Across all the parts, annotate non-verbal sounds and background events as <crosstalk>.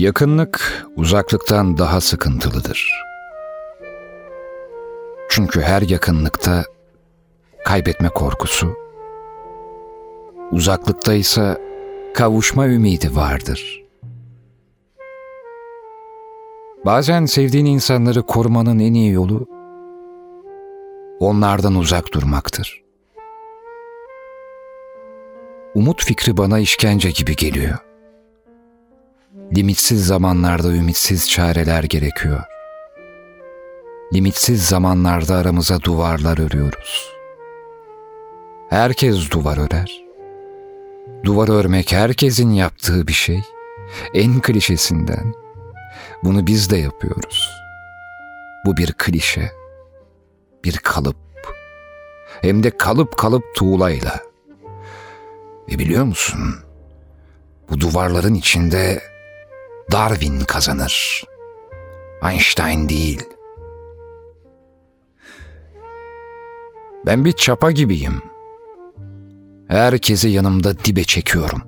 Yakınlık uzaklıktan daha sıkıntılıdır. Çünkü her yakınlıkta kaybetme korkusu, uzaklıkta ise kavuşma ümidi vardır. Bazen sevdiğin insanları korumanın en iyi yolu onlardan uzak durmaktır. Umut fikri bana işkence gibi geliyor. Limitsiz zamanlarda ümitsiz çareler gerekiyor. Limitsiz zamanlarda aramıza duvarlar örüyoruz. Herkes duvar örer. Duvar örmek herkesin yaptığı bir şey. En klişesinden. Bunu biz de yapıyoruz. Bu bir klişe. Bir kalıp. Hem de kalıp kalıp tuğlayla. Ve biliyor musun? Bu duvarların içinde Darwin kazanır. Einstein değil. Ben bir çapa gibiyim. Herkesi yanımda dibe çekiyorum.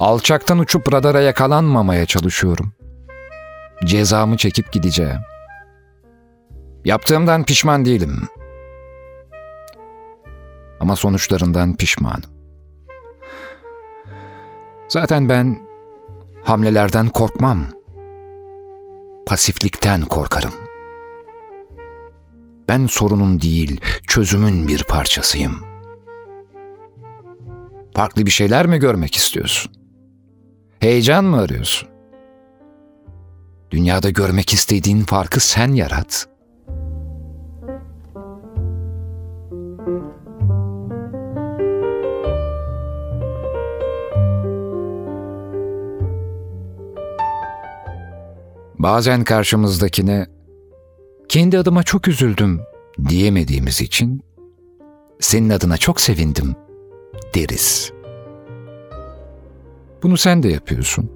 Alçaktan uçup radara yakalanmamaya çalışıyorum. Cezamı çekip gideceğim. Yaptığımdan pişman değilim. Ama sonuçlarından pişmanım. Zaten ben hamlelerden korkmam. Pasiflikten korkarım. Ben sorunun değil, çözümün bir parçasıyım.'' Farklı bir şeyler mi görmek istiyorsun? Heyecan mı arıyorsun? Dünyada görmek istediğin farkı sen yarat. Bazen karşımızdakine kendi adıma çok üzüldüm diyemediğimiz için senin adına çok sevindim deriz. Bunu sen de yapıyorsun.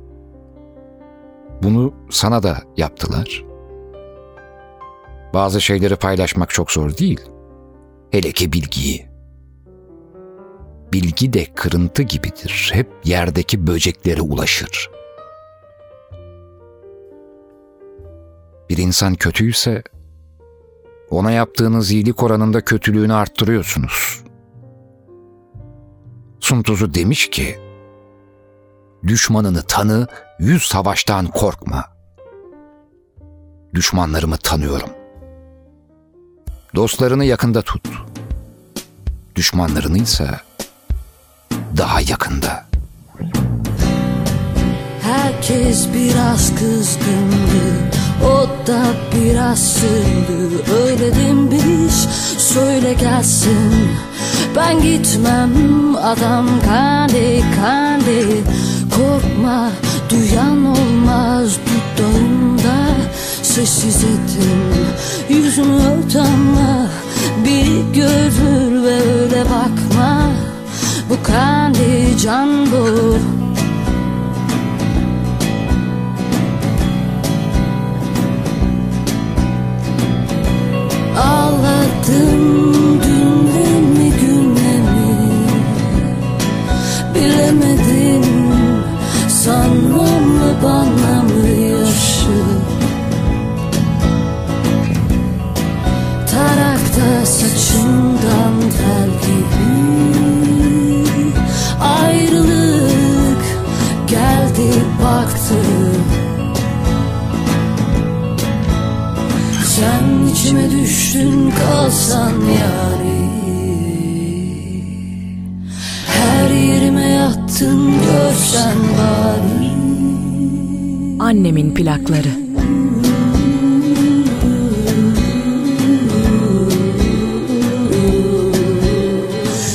Bunu sana da yaptılar. Bazı şeyleri paylaşmak çok zor değil. Hele ki bilgiyi. Bilgi de kırıntı gibidir. Hep yerdeki böceklere ulaşır. Bir insan kötüyse ona yaptığınız iyilik oranında kötülüğünü arttırıyorsunuz. Sun Tzu demiş ki, Düşmanını tanı, yüz savaştan korkma. Düşmanlarımı tanıyorum. Dostlarını yakında tut. Düşmanlarını ise daha yakında. Herkes biraz kızgındı O da biraz sırlı Öyle demiş söyle gelsin. Ben gitmem adam kendi kendi Korkma duyan olmaz dudağımda Sessiz ettim yüzünü ört Bir görür ve öyle bakma. Bu kendi can bu kalsan yani Her yerime yattın görsen bari. Annemin plakları.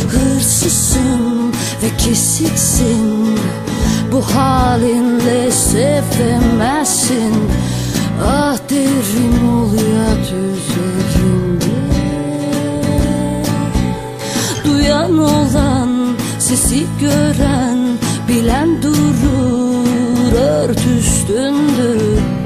Hırsızsın ve kesiksin Bu halinle sevemezsin. Ah derin ol yat üzerinde Duyan olan sesi gören Bilen durur ört üstündür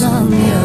kalsan yani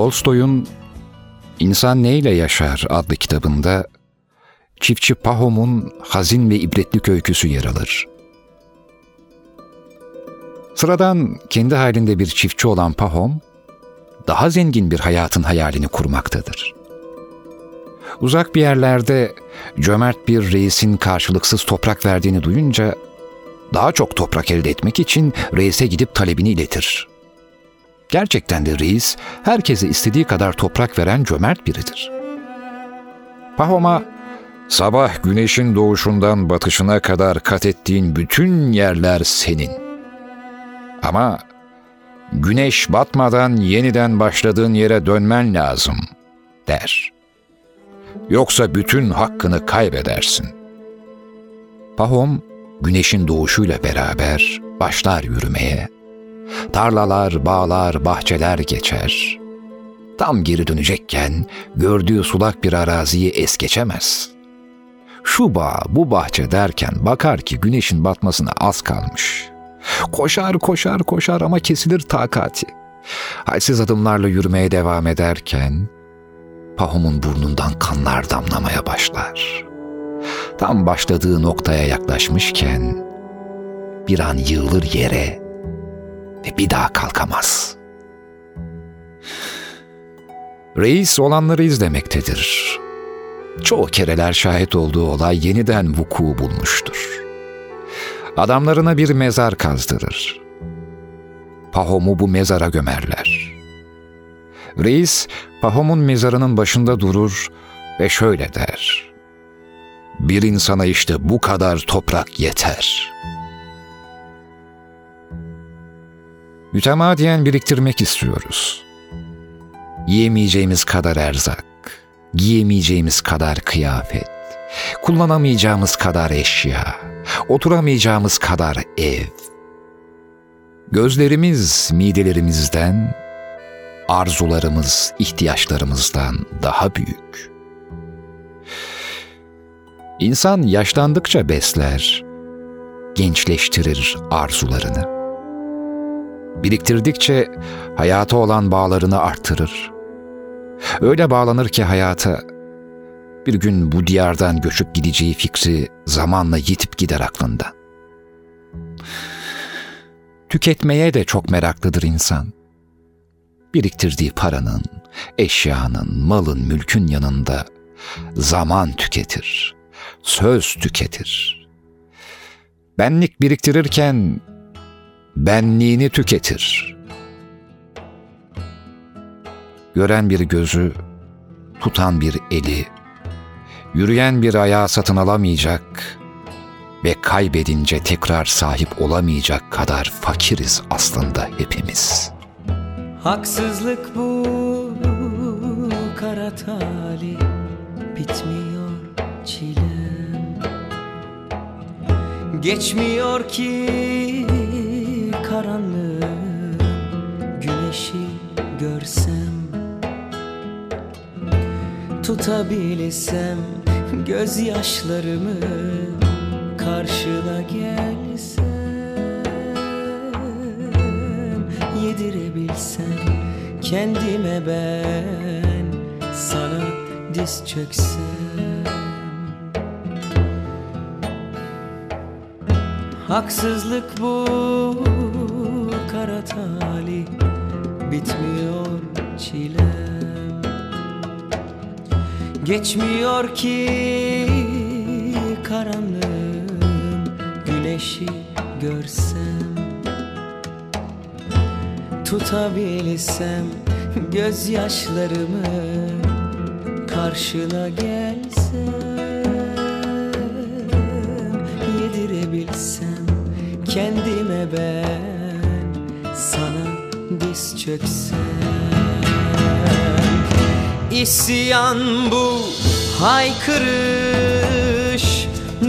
Tolstoy'un İnsan Neyle Yaşar adlı kitabında çiftçi Pahom'un hazin ve ibretlik öyküsü yer alır. Sıradan kendi halinde bir çiftçi olan Pahom, daha zengin bir hayatın hayalini kurmaktadır. Uzak bir yerlerde cömert bir reisin karşılıksız toprak verdiğini duyunca daha çok toprak elde etmek için reise gidip talebini iletir. Gerçekten de reis herkese istediği kadar toprak veren cömert biridir. Pahom'a sabah güneşin doğuşundan batışına kadar kat ettiğin bütün yerler senin. Ama güneş batmadan yeniden başladığın yere dönmen lazım der. Yoksa bütün hakkını kaybedersin. Pahom güneşin doğuşuyla beraber başlar yürümeye Tarlalar, bağlar, bahçeler geçer. Tam geri dönecekken gördüğü sulak bir araziyi es geçemez. Şu bağ, bu bahçe derken bakar ki güneşin batmasına az kalmış. Koşar, koşar, koşar ama kesilir takati. Halsiz adımlarla yürümeye devam ederken Pahom'un burnundan kanlar damlamaya başlar. Tam başladığı noktaya yaklaşmışken bir an yığılır yere ve bir daha kalkamaz. Reis olanları izlemektedir. Çoğu kereler şahit olduğu olay yeniden vuku bulmuştur. Adamlarına bir mezar kazdırır. Pahom'u bu mezara gömerler. Reis Pahom'un mezarının başında durur ve şöyle der. Bir insana işte bu kadar toprak yeter.'' Mütemadiyen biriktirmek istiyoruz. Yiyemeyeceğimiz kadar erzak, giyemeyeceğimiz kadar kıyafet, kullanamayacağımız kadar eşya, oturamayacağımız kadar ev. Gözlerimiz midelerimizden, arzularımız ihtiyaçlarımızdan daha büyük. İnsan yaşlandıkça besler, gençleştirir arzularını biriktirdikçe hayata olan bağlarını arttırır. Öyle bağlanır ki hayata bir gün bu diyardan göçüp gideceği fikri zamanla yitip gider aklında. Tüketmeye de çok meraklıdır insan. Biriktirdiği paranın, eşyanın, malın, mülkün yanında zaman tüketir, söz tüketir. Benlik biriktirirken benliğini tüketir. Gören bir gözü, tutan bir eli, yürüyen bir ayağı satın alamayacak ve kaybedince tekrar sahip olamayacak kadar fakiriz aslında hepimiz. Haksızlık bu kara tali bitmiyor çilem Geçmiyor ki karanlığım Güneşi görsem Tutabilsem gözyaşlarımı karşına gelsem Yedirebilsem kendime ben sana diz çöksem. Haksızlık bu kara talih Bitmiyor çilem Geçmiyor ki karanlığın Güneşi görsem. Tutabilsem gözyaşlarımı Karşına gelsem Yedirebilsem kendime ben Sana diz çöksem. İsyan bu haykırış.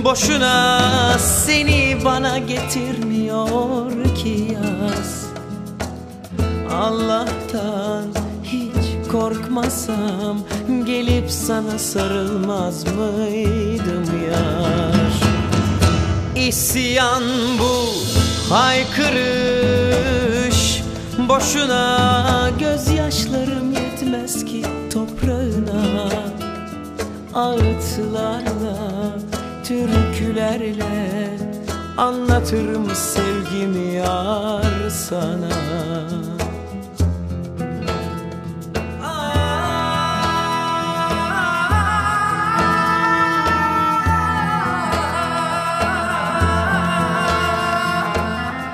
Boşuna seni bana getirmiyor ki yaz. Allah'tan hiç korkmasam Gelip sana sarılmaz mıydım yar? İsyan bu haykırış Boşuna gözyaşlarım yetmez ki toprağına Ağıtlarla, türkülerle Anlatırım sevgimi yar sana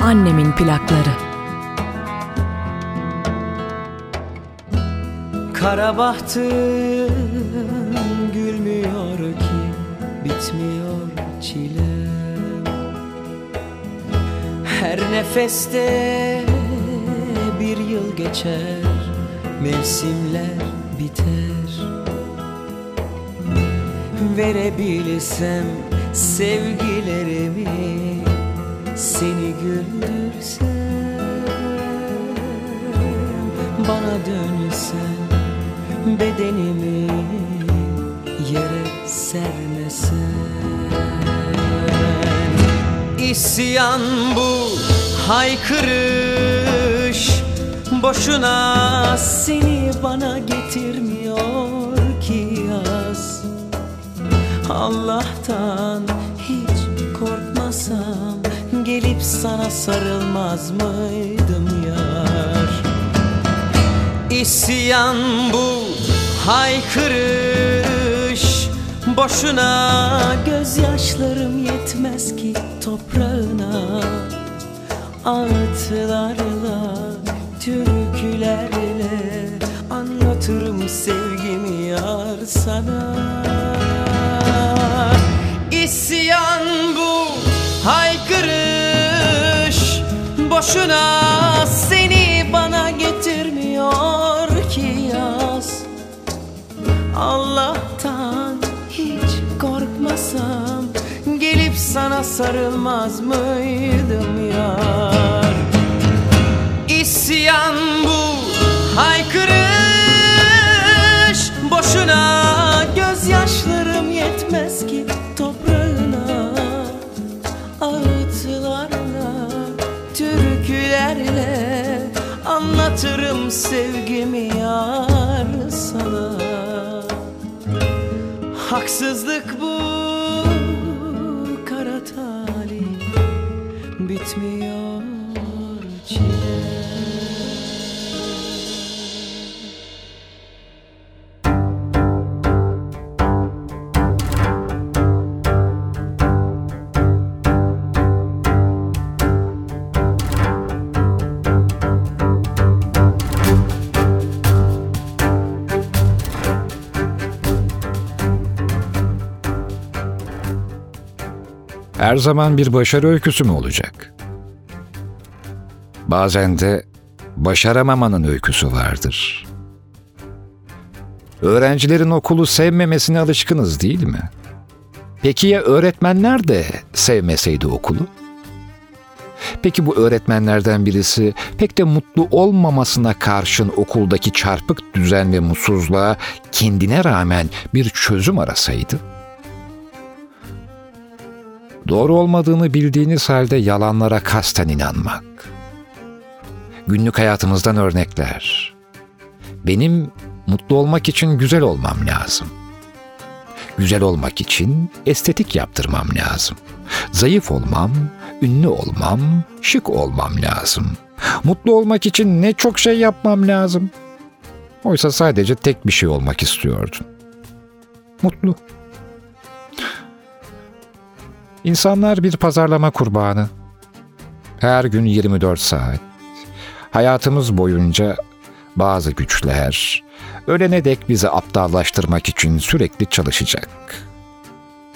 Annemin plakları. Kara bahtım gülmüyor ki bitmiyor çilem Her nefeste bir yıl geçer mevsimler biter. Verebilsem sevgilerimi seni güldürsem Bana dönsen bedenimi yere sermesen İsyan bu haykırış Boşuna seni bana getirmiyor ki yaz. Allah'tan hiç korkmasam Gelip sana sarılmaz mıydım yar? İsyan bu haykırış. Boşuna gözyaşlarım yetmez ki toprağına. Ağıtlarla, türkülerle Anlatırım sevgimi yar sana. İsyan bu haykırış. Boşuna Allah'tan hiç korkmasam Gelip sana sarılmaz mıydım yar? İsyan bu haykırış. Boşuna gözyaşlarım yetmez ki toprağına. Ağıtlarla, türkülerle Anlatırım sevgimi yar sana Haksızlık bu her zaman bir başarı öyküsü mü olacak? Bazen de başaramamanın öyküsü vardır. Öğrencilerin okulu sevmemesine alışkınız değil mi? Peki ya öğretmenler de sevmeseydi okulu? Peki bu öğretmenlerden birisi pek de mutlu olmamasına karşın okuldaki çarpık düzen ve mutsuzluğa kendine rağmen bir çözüm arasaydı? Doğru olmadığını bildiğiniz halde yalanlara kasten inanmak. Günlük hayatımızdan örnekler. Benim mutlu olmak için güzel olmam lazım. Güzel olmak için estetik yaptırmam lazım. Zayıf olmam, ünlü olmam, şık olmam lazım. Mutlu olmak için ne çok şey yapmam lazım. Oysa sadece tek bir şey olmak istiyordum. Mutlu. İnsanlar bir pazarlama kurbanı. Her gün 24 saat. Hayatımız boyunca bazı güçler ölene dek bizi aptallaştırmak için sürekli çalışacak.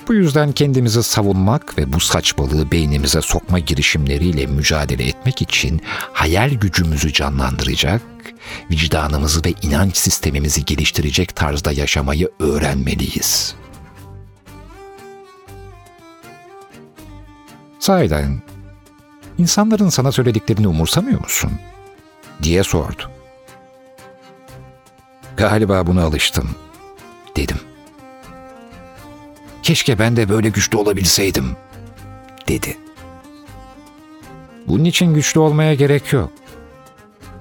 Bu yüzden kendimizi savunmak ve bu saçmalığı beynimize sokma girişimleriyle mücadele etmek için hayal gücümüzü canlandıracak, vicdanımızı ve inanç sistemimizi geliştirecek tarzda yaşamayı öğrenmeliyiz. Sahiden, insanların sana söylediklerini umursamıyor musun? diye sordu. Galiba buna alıştım, dedim. Keşke ben de böyle güçlü olabilseydim, dedi. Bunun için güçlü olmaya gerek yok.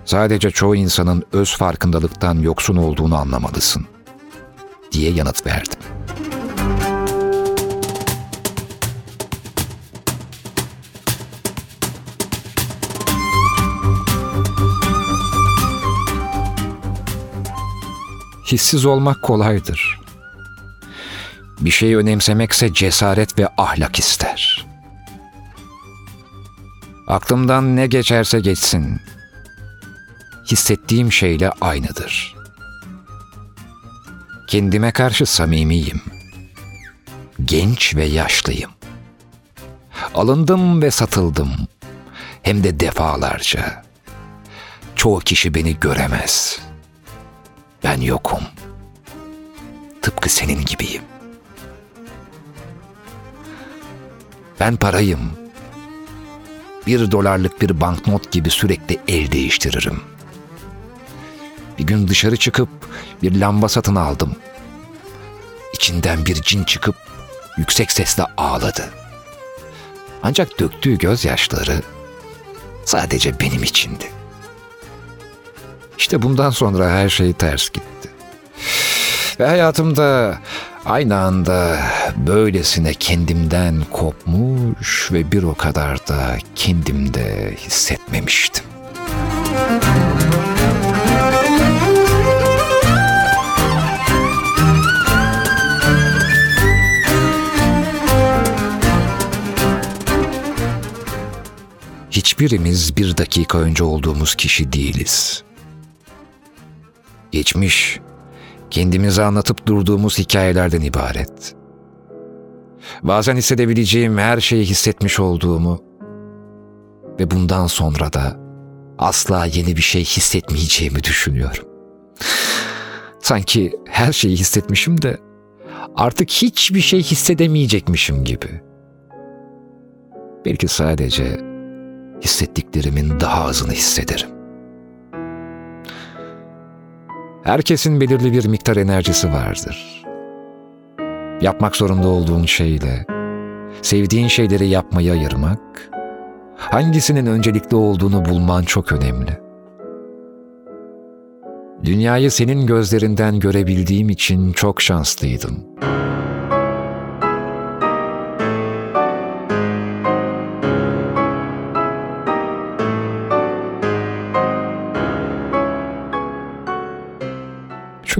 Sadece çoğu insanın öz farkındalıktan yoksun olduğunu anlamalısın, diye yanıt verdim. Hissiz olmak kolaydır. Bir şeyi önemsemekse cesaret ve ahlak ister. Aklımdan ne geçerse geçsin. Hissettiğim şeyle aynıdır. Kendime karşı samimiyim. Genç ve yaşlıyım. Alındım ve satıldım. Hem de defalarca. Çoğu kişi beni göremez. Ben yokum. Tıpkı senin gibiyim. Ben parayım. Bir dolarlık bir banknot gibi sürekli el değiştiririm. Bir gün dışarı çıkıp bir lamba satın aldım. İçinden bir cin çıkıp yüksek sesle ağladı. Ancak döktüğü gözyaşları sadece benim içindi. İşte bundan sonra her şey ters gitti. Ve hayatımda aynı anda böylesine kendimden kopmuş ve bir o kadar da kendimde hissetmemiştim. Hiçbirimiz bir dakika önce olduğumuz kişi değiliz. Geçmiş, kendimize anlatıp durduğumuz hikayelerden ibaret. Bazen hissedebileceğim her şeyi hissetmiş olduğumu ve bundan sonra da asla yeni bir şey hissetmeyeceğimi düşünüyorum. Sanki her şeyi hissetmişim de artık hiçbir şey hissedemeyecekmişim gibi. Belki sadece hissettiklerimin daha azını hissederim. Herkesin belirli bir miktar enerjisi vardır. Yapmak zorunda olduğun şeyle, sevdiğin şeyleri yapmayı ayırmak, hangisinin öncelikli olduğunu bulman çok önemli. Dünyayı senin gözlerinden görebildiğim için çok şanslıydım.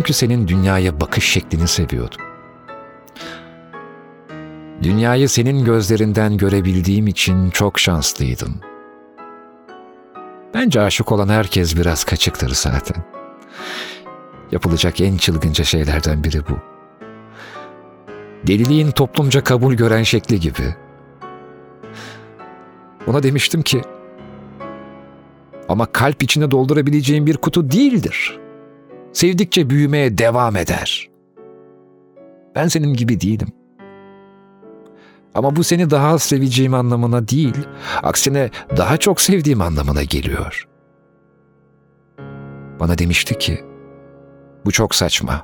Çünkü senin dünyaya bakış şeklini seviyordum. Dünyayı senin gözlerinden görebildiğim için çok şanslıydım. Bence aşık olan herkes biraz kaçıktır zaten. Yapılacak en çılgınca şeylerden biri bu. Deliliğin toplumca kabul gören şekli gibi. Ona demiştim ki, ama kalp içine doldurabileceğin bir kutu değildir. Sevdikçe büyümeye devam eder. Ben senin gibi değilim. Ama bu seni daha az seveceğim anlamına değil, aksine daha çok sevdiğim anlamına geliyor. Bana demişti ki, bu çok saçma.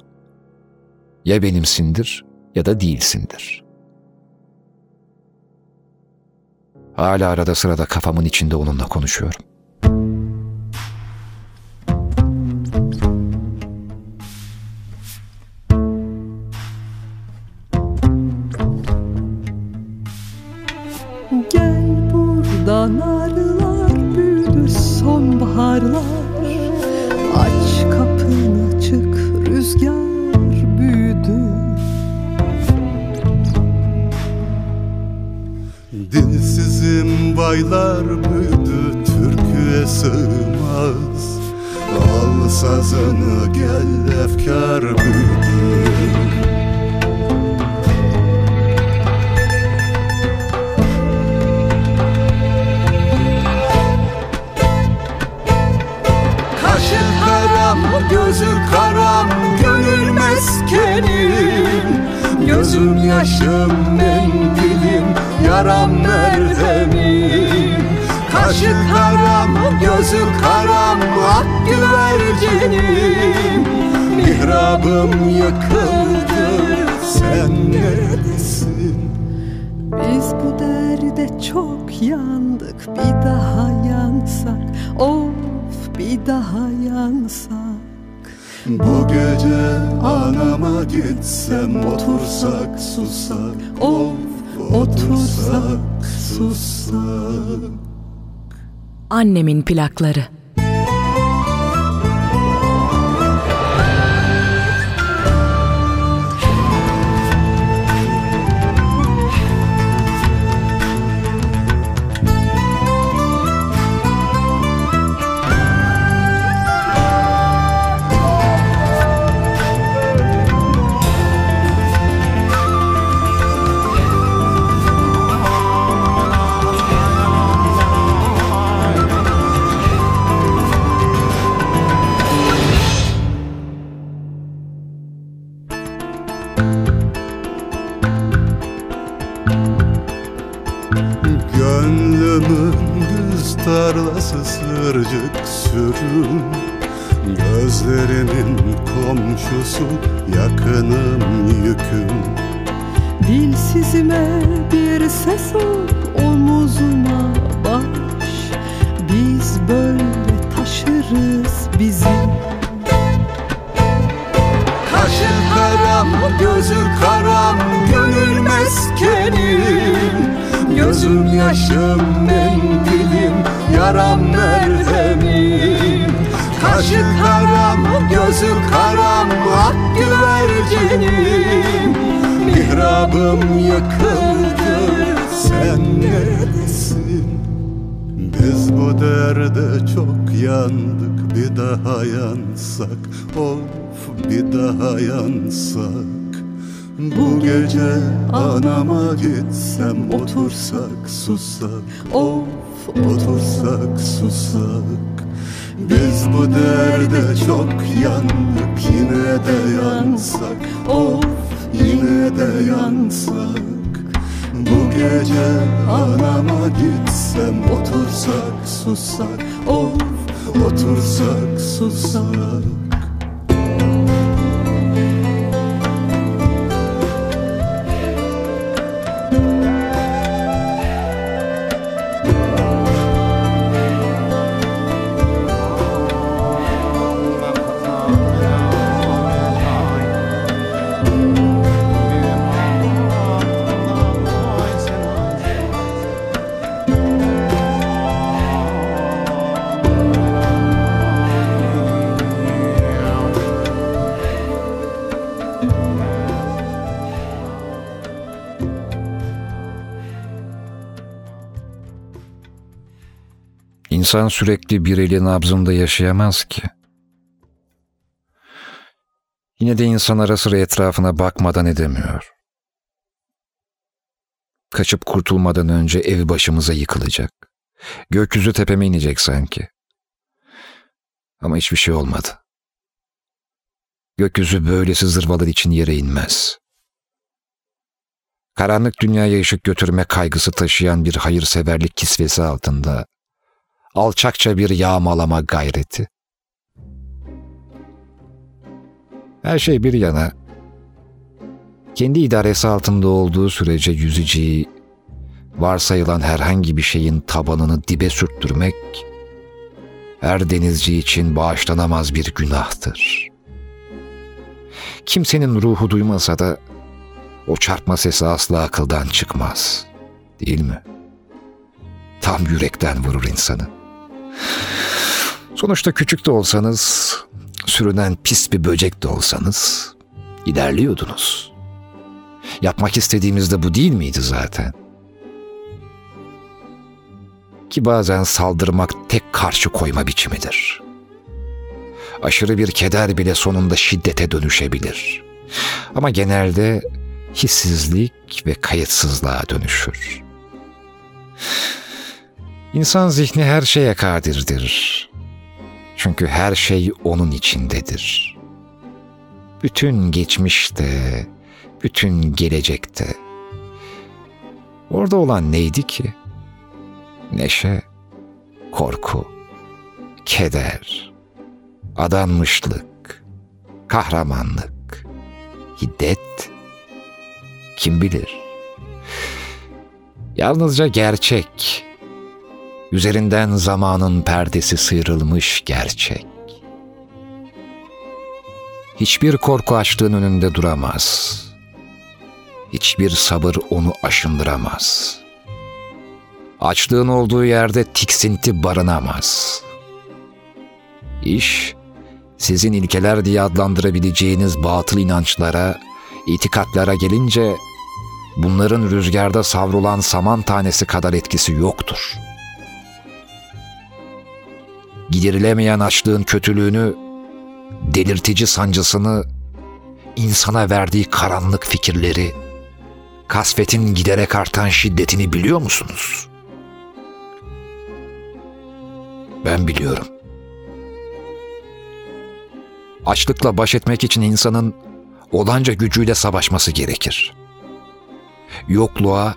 Ya benimsindir ya da değilsindir. Hala arada sırada kafamın içinde onunla konuşuyorum. Baylar büyüdü türküye sığmaz. Al sazını gel efkar büyüdü Mihrabım yıkıldı, sen neredesin? Biz bu derde çok yandık bir daha yansak Of bir daha yansak Bu gece anama gitsem otursak susak Of otursak sussak Annemin plakları. Otursak Of. Otursak susak. Biz bu derde çok yandık yine de yansak. Of. Yine de yansak. Bu gece anama gitsem otursak susak. Of. Otursak susak İnsan sürekli bir eli nabzında yaşayamaz ki. Yine de insan ara sıra etrafına bakmadan edemiyor. Kaçıp kurtulmadan önce ev başımıza yıkılacak. Gökyüzü tepeme inecek sanki. Ama hiçbir şey olmadı. Gökyüzü böylesi zırvalar için yere inmez. Karanlık dünyaya ışık götürme kaygısı taşıyan bir hayırseverlik kisvesi altında alçakça bir yağmalama gayreti. Her şey bir yana, kendi idaresi altında olduğu sürece yüzeceği, varsayılan herhangi bir şeyin tabanını dibe sürttürmek, her denizci için bağışlanamaz bir günahtır. Kimsenin ruhu duymasa da o çarpma sesi asla akıldan çıkmaz. Değil mi? Tam yürekten vurur insanı. Sonuçta küçük de olsanız, sürünen pis bir böcek de olsanız ilerliyordunuz. Yapmak istediğimiz de bu değil miydi zaten? Ki bazen saldırmak tek karşı koyma biçimidir. Aşırı bir keder bile sonunda şiddete dönüşebilir. Ama genelde hissizlik ve kayıtsızlığa dönüşür. İnsan zihni her şeye kadirdir. Çünkü her şey onun içindedir. Bütün geçmişte, bütün gelecekte. Orada olan neydi ki? Neşe, korku, keder, adanmışlık, kahramanlık, hiddet, kim bilir? Yalnızca gerçek, üzerinden zamanın perdesi sıyrılmış gerçek. Hiçbir korku açlığın önünde duramaz. Hiçbir sabır onu aşındıramaz. Açlığın olduğu yerde tiksinti barınamaz. İş, sizin ilkeler diye adlandırabileceğiniz batıl inançlara, itikatlara gelince bunların rüzgarda savrulan saman tanesi kadar etkisi yoktur. Giderilemeyen açlığın kötülüğünü, delirtici sancısını, insana verdiği karanlık fikirleri, kasvetin giderek artan şiddetini biliyor musunuz? Ben biliyorum. Açlıkla baş etmek için insanın olanca gücüyle savaşması gerekir. Yokluğa,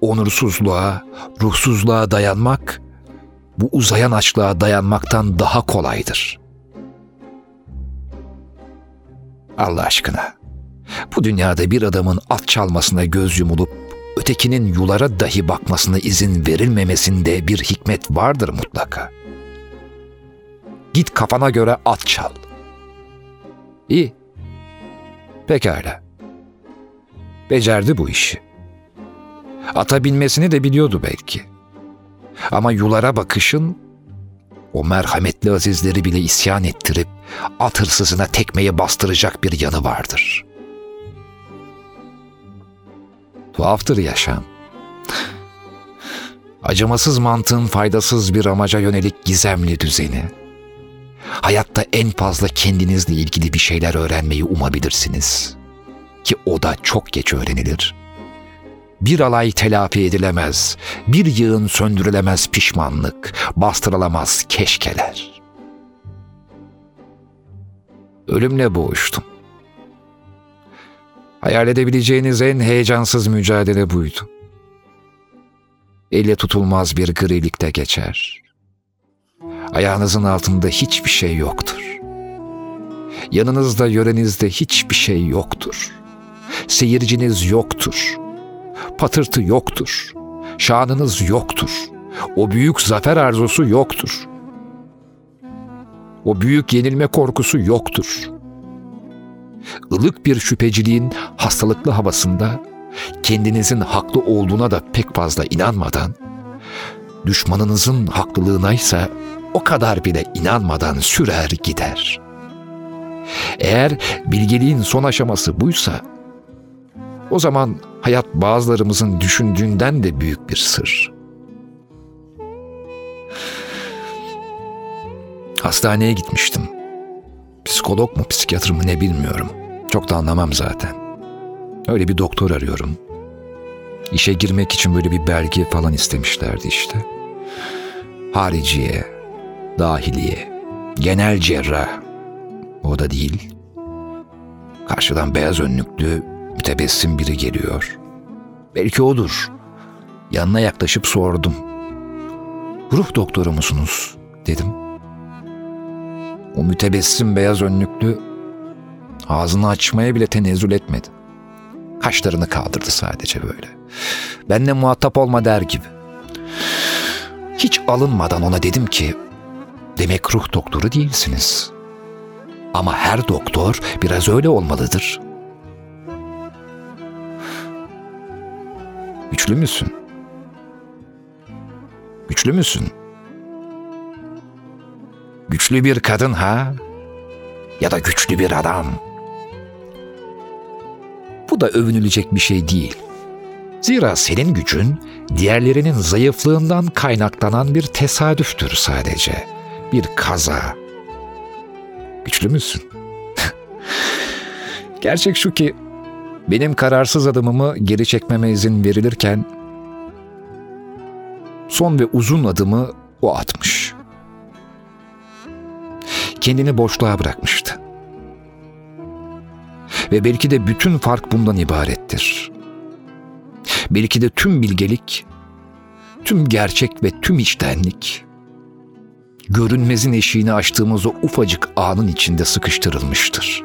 onursuzluğa, ruhsuzluğa dayanmak, bu uzayan açlığa dayanmaktan daha kolaydır. Allah aşkına, bu dünyada bir adamın at çalmasına göz yumulup ötekinin yulara dahi bakmasına izin verilmemesinde bir hikmet vardır mutlaka. Git kafana göre at çal. İyi, Pekala. Becerdi bu işi. Ata binmesini de biliyordu belki. Ama yulara bakışın o merhametli azizleri bile isyan ettirip at hırsızına tekmeyi bastıracak bir yanı vardır. Tuhaftır yaşam. Acımasız mantığın faydasız bir amaca yönelik gizemli düzeni hayatta en fazla kendinizle ilgili bir şeyler öğrenmeyi umabilirsiniz. Ki o da çok geç öğrenilir. Bir alay telafi edilemez, bir yığın söndürülemez pişmanlık, bastırılamaz keşkeler. Ölümle boğuştum. Hayal edebileceğiniz en heyecansız mücadele buydu. Elle tutulmaz bir grilikte geçer. Ayağınızın altında hiçbir şey yoktur. Yanınızda yörenizde hiçbir şey yoktur. Seyirciniz yoktur. Patırtı yoktur. Şanınız yoktur. O büyük zafer arzusu yoktur. O büyük yenilme korkusu yoktur. Ilık bir şüpheciliğin hastalıklı havasında kendinizin haklı olduğuna da pek fazla inanmadan, düşmanınızın haklılığına ise o kadar bile inanmadan sürer gider. Eğer bilgeliğin son aşaması buysa, o zaman hayat bazılarımızın düşündüğünden de büyük bir sır. Hastaneye gitmiştim. Psikolog mu, psikiyatr mı ne bilmiyorum. Çok da anlamam zaten. Öyle bir doktor arıyorum. İşe girmek için böyle bir belge falan istemişlerdi işte. Hariciye, dahiliye, genel cerrah. O da değil. Karşıdan beyaz önlüklü, mütebessim biri geliyor. Belki odur. Yanına yaklaşıp sordum. Ruh doktoru musunuz? dedim. O mütebessim beyaz önlüklü ağzını açmaya bile tenezzül etmedi. Kaşlarını kaldırdı sadece böyle. Benle muhatap olma der gibi. Hiç alınmadan ona dedim ki, demek ruh doktoru değilsiniz. Ama her doktor biraz öyle olmalıdır. Güçlü müsün? Güçlü müsün? Güçlü bir kadın ha? Ya da güçlü bir adam? Bu da övünülecek bir şey değil. Zira senin gücün diğerlerinin zayıflığından kaynaklanan bir tesadüftür sadece. Bir kaza. Güçlü müsün? <laughs> Gerçek şu ki benim kararsız adımımı geri çekmeme izin verilirken son ve uzun adımı o atmış. Kendini boşluğa bırakmıştı. Ve belki de bütün fark bundan ibarettir. Belki de tüm bilgelik, tüm gerçek ve tüm içtenlik, görünmezin eşiğini açtığımız o ufacık anın içinde sıkıştırılmıştır.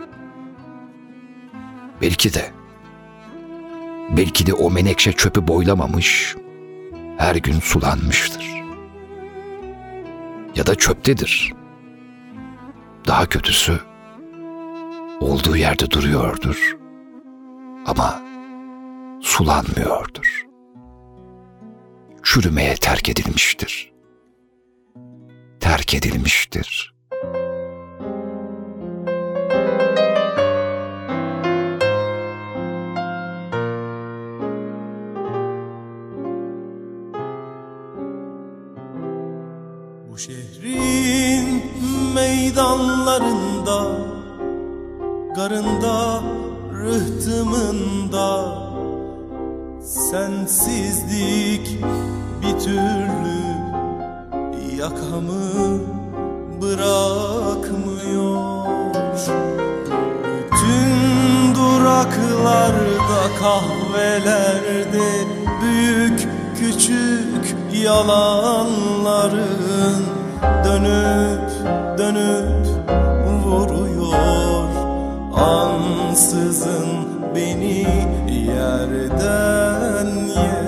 Belki de, belki de o menekşe çöpü boylamamış, her gün sulanmıştır. Ya da çöptedir. Daha kötüsü, olduğu yerde duruyordur. Ama sulanmıyordur. Çürümeye terk edilmiştir. Terk edilmiştir. Meydanlarında Garında, rıhtımında Sensizlik bir türlü yakamı bırakmıyor. Bütün duraklarda kahvelerde büyük küçük yalanların dönüp dönüp vuruyor. Ansızın beni yerden yere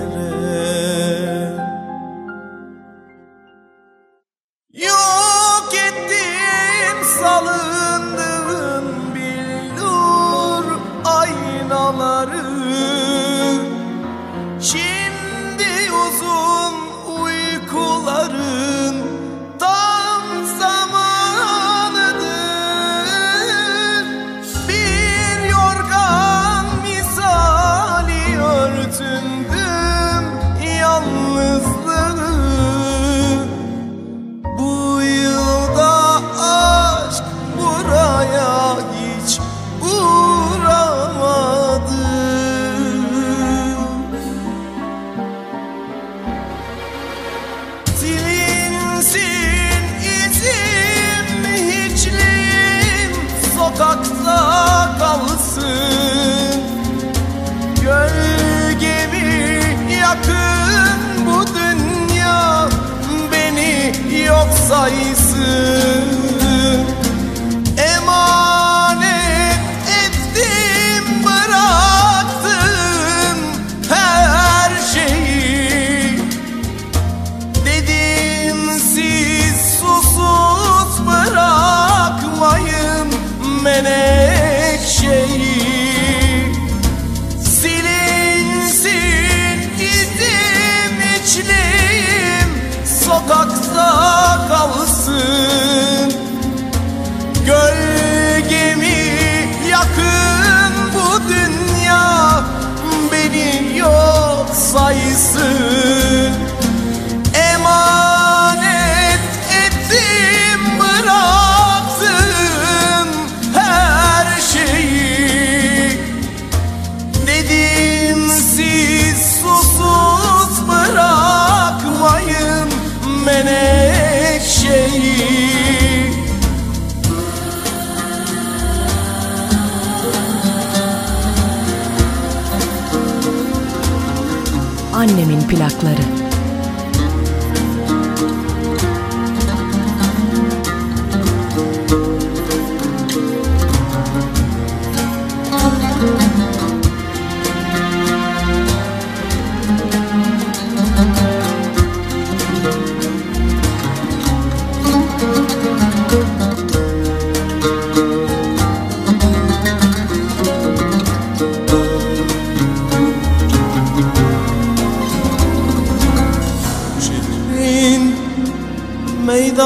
Annemin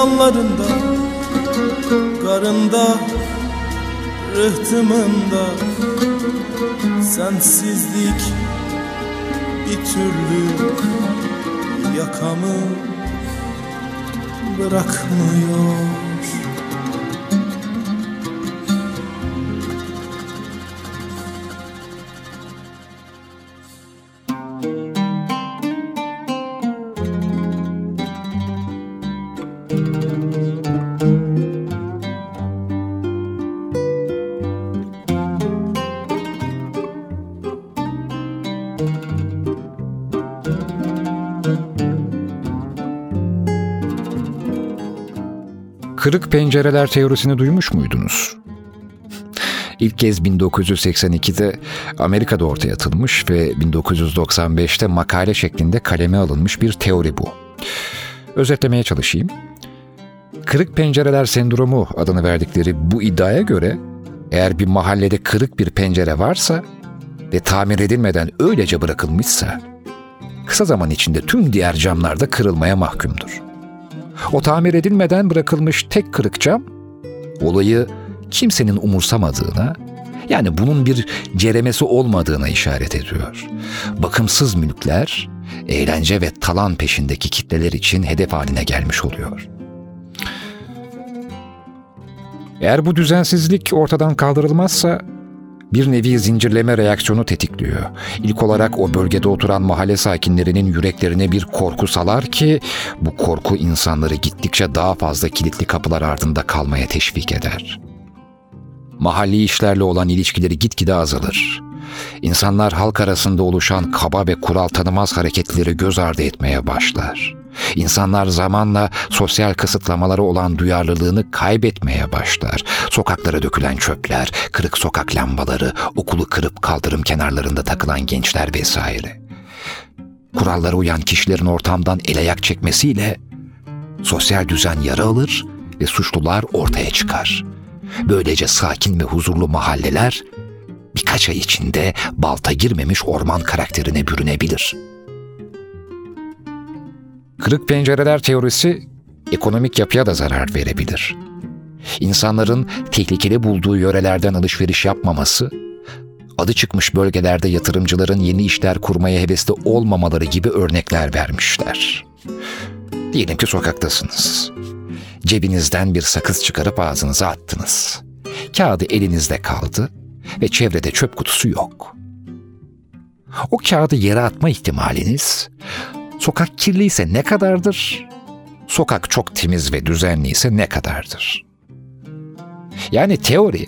meydanlarında Karında rıhtımında. Sensizlik bir türlü yakamı bırakmıyor Kırık pencereler teorisini duymuş muydunuz? İlk kez 1982'de Amerika'da ortaya atılmış ve 1995'te makale şeklinde kaleme alınmış bir teori bu. Özetlemeye çalışayım. Kırık pencereler sendromu adını verdikleri bu iddiaya göre eğer bir mahallede kırık bir pencere varsa ve tamir edilmeden öylece bırakılmışsa kısa zaman içinde tüm diğer camlar da kırılmaya mahkumdur. O tamir edilmeden bırakılmış tek kırık cam olayı kimsenin umursamadığına yani bunun bir ceremesi olmadığına işaret ediyor. Bakımsız mülkler eğlence ve talan peşindeki kitleler için hedef haline gelmiş oluyor. Eğer bu düzensizlik ortadan kaldırılmazsa bir nevi zincirleme reaksiyonu tetikliyor. İlk olarak o bölgede oturan mahalle sakinlerinin yüreklerine bir korku salar ki bu korku insanları gittikçe daha fazla kilitli kapılar ardında kalmaya teşvik eder. Mahalli işlerle olan ilişkileri gitgide azalır. İnsanlar halk arasında oluşan kaba ve kural tanımaz hareketleri göz ardı etmeye başlar. İnsanlar zamanla sosyal kısıtlamaları olan duyarlılığını kaybetmeye başlar. Sokaklara dökülen çöpler, kırık sokak lambaları, okulu kırıp kaldırım kenarlarında takılan gençler vesaire. Kurallara uyan kişilerin ortamdan el ayak çekmesiyle sosyal düzen yara alır ve suçlular ortaya çıkar. Böylece sakin ve huzurlu mahalleler birkaç ay içinde balta girmemiş orman karakterine bürünebilir.'' Kırık pencereler teorisi ekonomik yapıya da zarar verebilir. İnsanların tehlikeli bulduğu yörelerden alışveriş yapmaması, adı çıkmış bölgelerde yatırımcıların yeni işler kurmaya hevesli olmamaları gibi örnekler vermişler. Diyelim ki sokaktasınız. Cebinizden bir sakız çıkarıp ağzınıza attınız. Kağıdı elinizde kaldı ve çevrede çöp kutusu yok. O kağıdı yere atma ihtimaliniz Sokak kirliyse ne kadardır? Sokak çok temiz ve düzenliyse ne kadardır? Yani teori,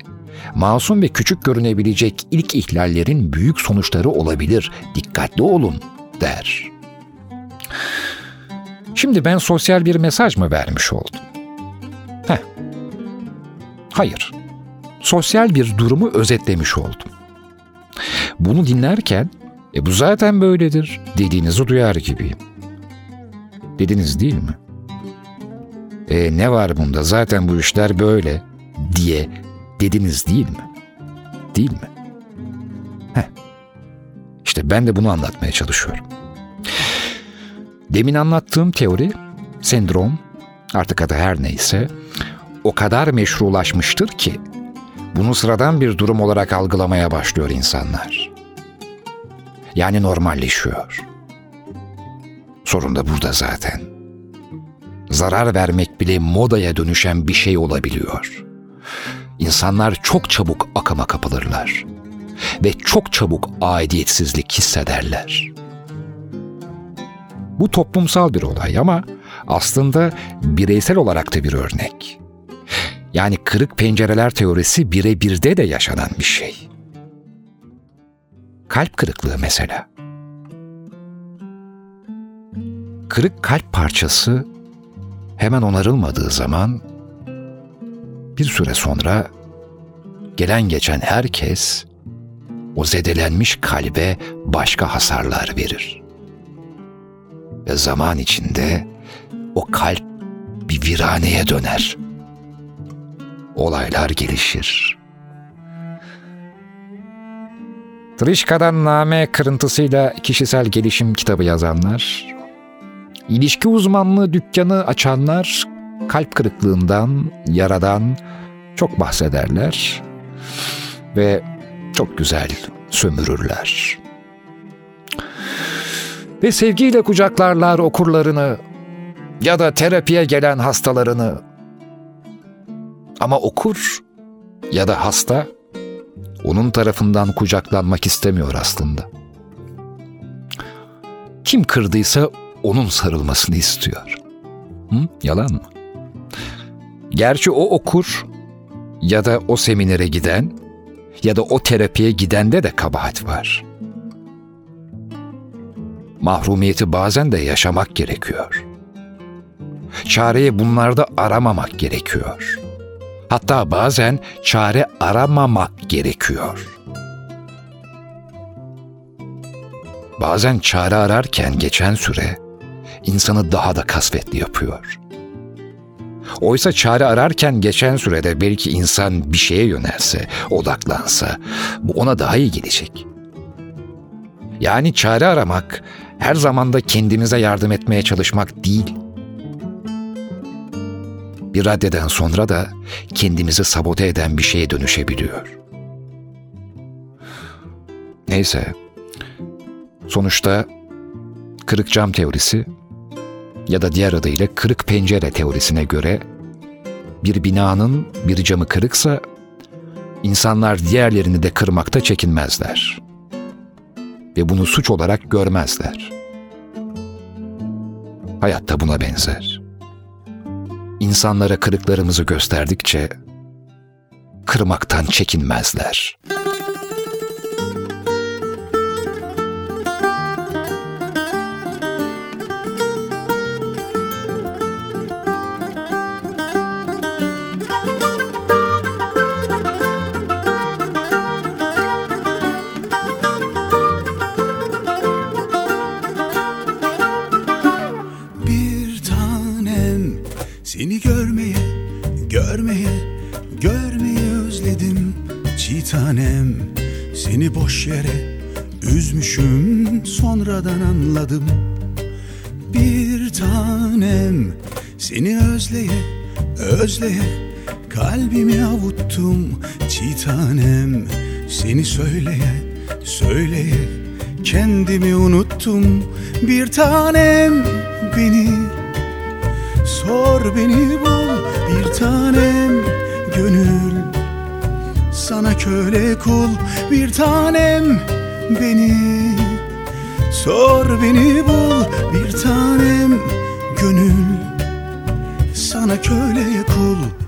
masum ve küçük görünebilecek ilk ihlallerin büyük sonuçları olabilir. Dikkatli olun der. Şimdi ben sosyal bir mesaj mı vermiş oldum? Heh. Hayır. Sosyal bir durumu özetlemiş oldum. Bunu dinlerken e bu zaten böyledir dediğinizi duyar gibiyim. Dediniz değil mi? E ne var bunda zaten bu işler böyle diye dediniz değil mi? Değil mi? Heh. İşte ben de bunu anlatmaya çalışıyorum. Demin anlattığım teori, sendrom, artık adı her neyse, o kadar meşrulaşmıştır ki bunu sıradan bir durum olarak algılamaya başlıyor insanlar. Yani normalleşiyor. Sorun da burada zaten. Zarar vermek bile modaya dönüşen bir şey olabiliyor. İnsanlar çok çabuk akıma kapılırlar ve çok çabuk aidiyetsizlik hissederler. Bu toplumsal bir olay ama aslında bireysel olarak da bir örnek. Yani kırık pencereler teorisi birebirde de yaşanan bir şey. Kalp kırıklığı mesela. kırık kalp parçası hemen onarılmadığı zaman bir süre sonra gelen geçen herkes o zedelenmiş kalbe başka hasarlar verir. Ve zaman içinde o kalp bir viraneye döner. Olaylar gelişir. Trişka'dan name kırıntısıyla kişisel gelişim kitabı yazanlar, ilişki uzmanlığı dükkanı açanlar kalp kırıklığından, yaradan çok bahsederler ve çok güzel sömürürler. Ve sevgiyle kucaklarlar okurlarını ya da terapiye gelen hastalarını. Ama okur ya da hasta onun tarafından kucaklanmak istemiyor aslında. Kim kırdıysa onun sarılmasını istiyor. Hı? Yalan mı? Gerçi o okur ya da o seminere giden ya da o terapiye gidende de kabahat var. Mahrumiyeti bazen de yaşamak gerekiyor. Çareyi bunlarda aramamak gerekiyor. Hatta bazen çare aramamak gerekiyor. Bazen çare ararken geçen süre insanı daha da kasvetli yapıyor. Oysa çare ararken geçen sürede belki insan bir şeye yönelse, odaklansa bu ona daha iyi gelecek. Yani çare aramak her zamanda kendimize yardım etmeye çalışmak değil. Bir raddeden sonra da kendimizi sabote eden bir şeye dönüşebiliyor. Neyse, sonuçta kırık cam teorisi ya da diğer adıyla kırık pencere teorisine göre bir binanın bir camı kırıksa insanlar diğerlerini de kırmakta çekinmezler ve bunu suç olarak görmezler. Hayat da buna benzer. İnsanlara kırıklarımızı gösterdikçe kırmaktan çekinmezler.'' Boş yere üzmüşüm sonradan anladım. Bir tanem seni özleye özleye kalbimi avuttum. Çiğ tanem seni söyleye söyleye kendimi unuttum. Bir tanem beni sor beni bul. Bir tanem gönül sana köle kul bir tanem beni. Sor beni bul bir tanem gönül. Sana köle kul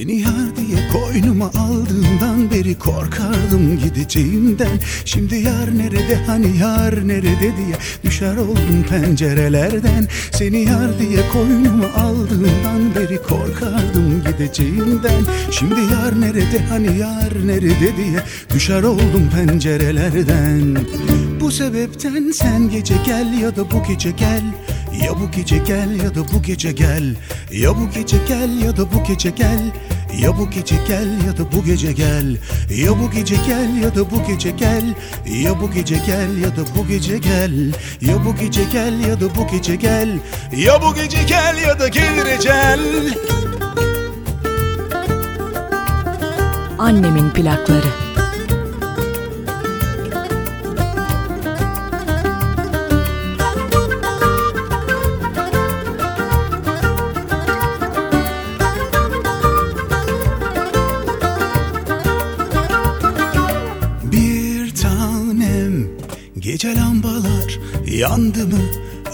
seni yar diye koynuma aldığımdan beri korkardım gideceğimden. Şimdi yar nerede hani yar nerede diye düşer oldum pencerelerden. Seni yar diye koynuma aldığımdan beri korkardım gideceğimden. Şimdi yar nerede hani yar nerede diye düşer oldum pencerelerden. Bu sebepten sen gece gel ya da bu gece gel ya bu gece gel ya da bu gece gel Ya bu gece gel ya da bu gece gel Ya bu gece gel ya da bu gece gel Ya bu gece gel ya da bu gece gel Ya bu gece gel ya da bu gece gel Ya bu gece gel ya da bu gece gel Ya bu gece gel ya da gelir ecel Annemin plakları yandı mı?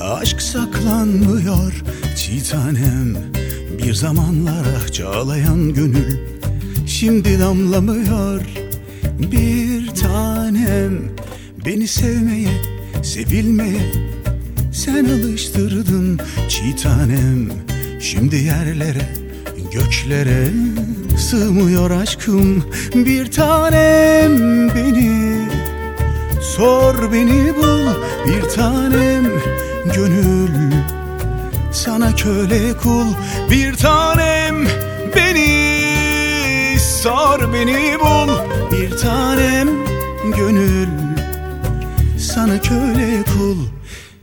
Aşk saklanmıyor. Çiğ tanem bir zamanlar ah çağlayan gönül Şimdi damlamıyor. Bir tanem Beni sevmeye, sevilmeye sen alıştırdın çiğ tanem Şimdi yerlere göklere sığmıyor aşkım. Bir tanem beni Sor beni bul bir tanem gönül. Sana köle kul bir tanem beni. Sor beni bul bir tanem gönül. Sana köle kul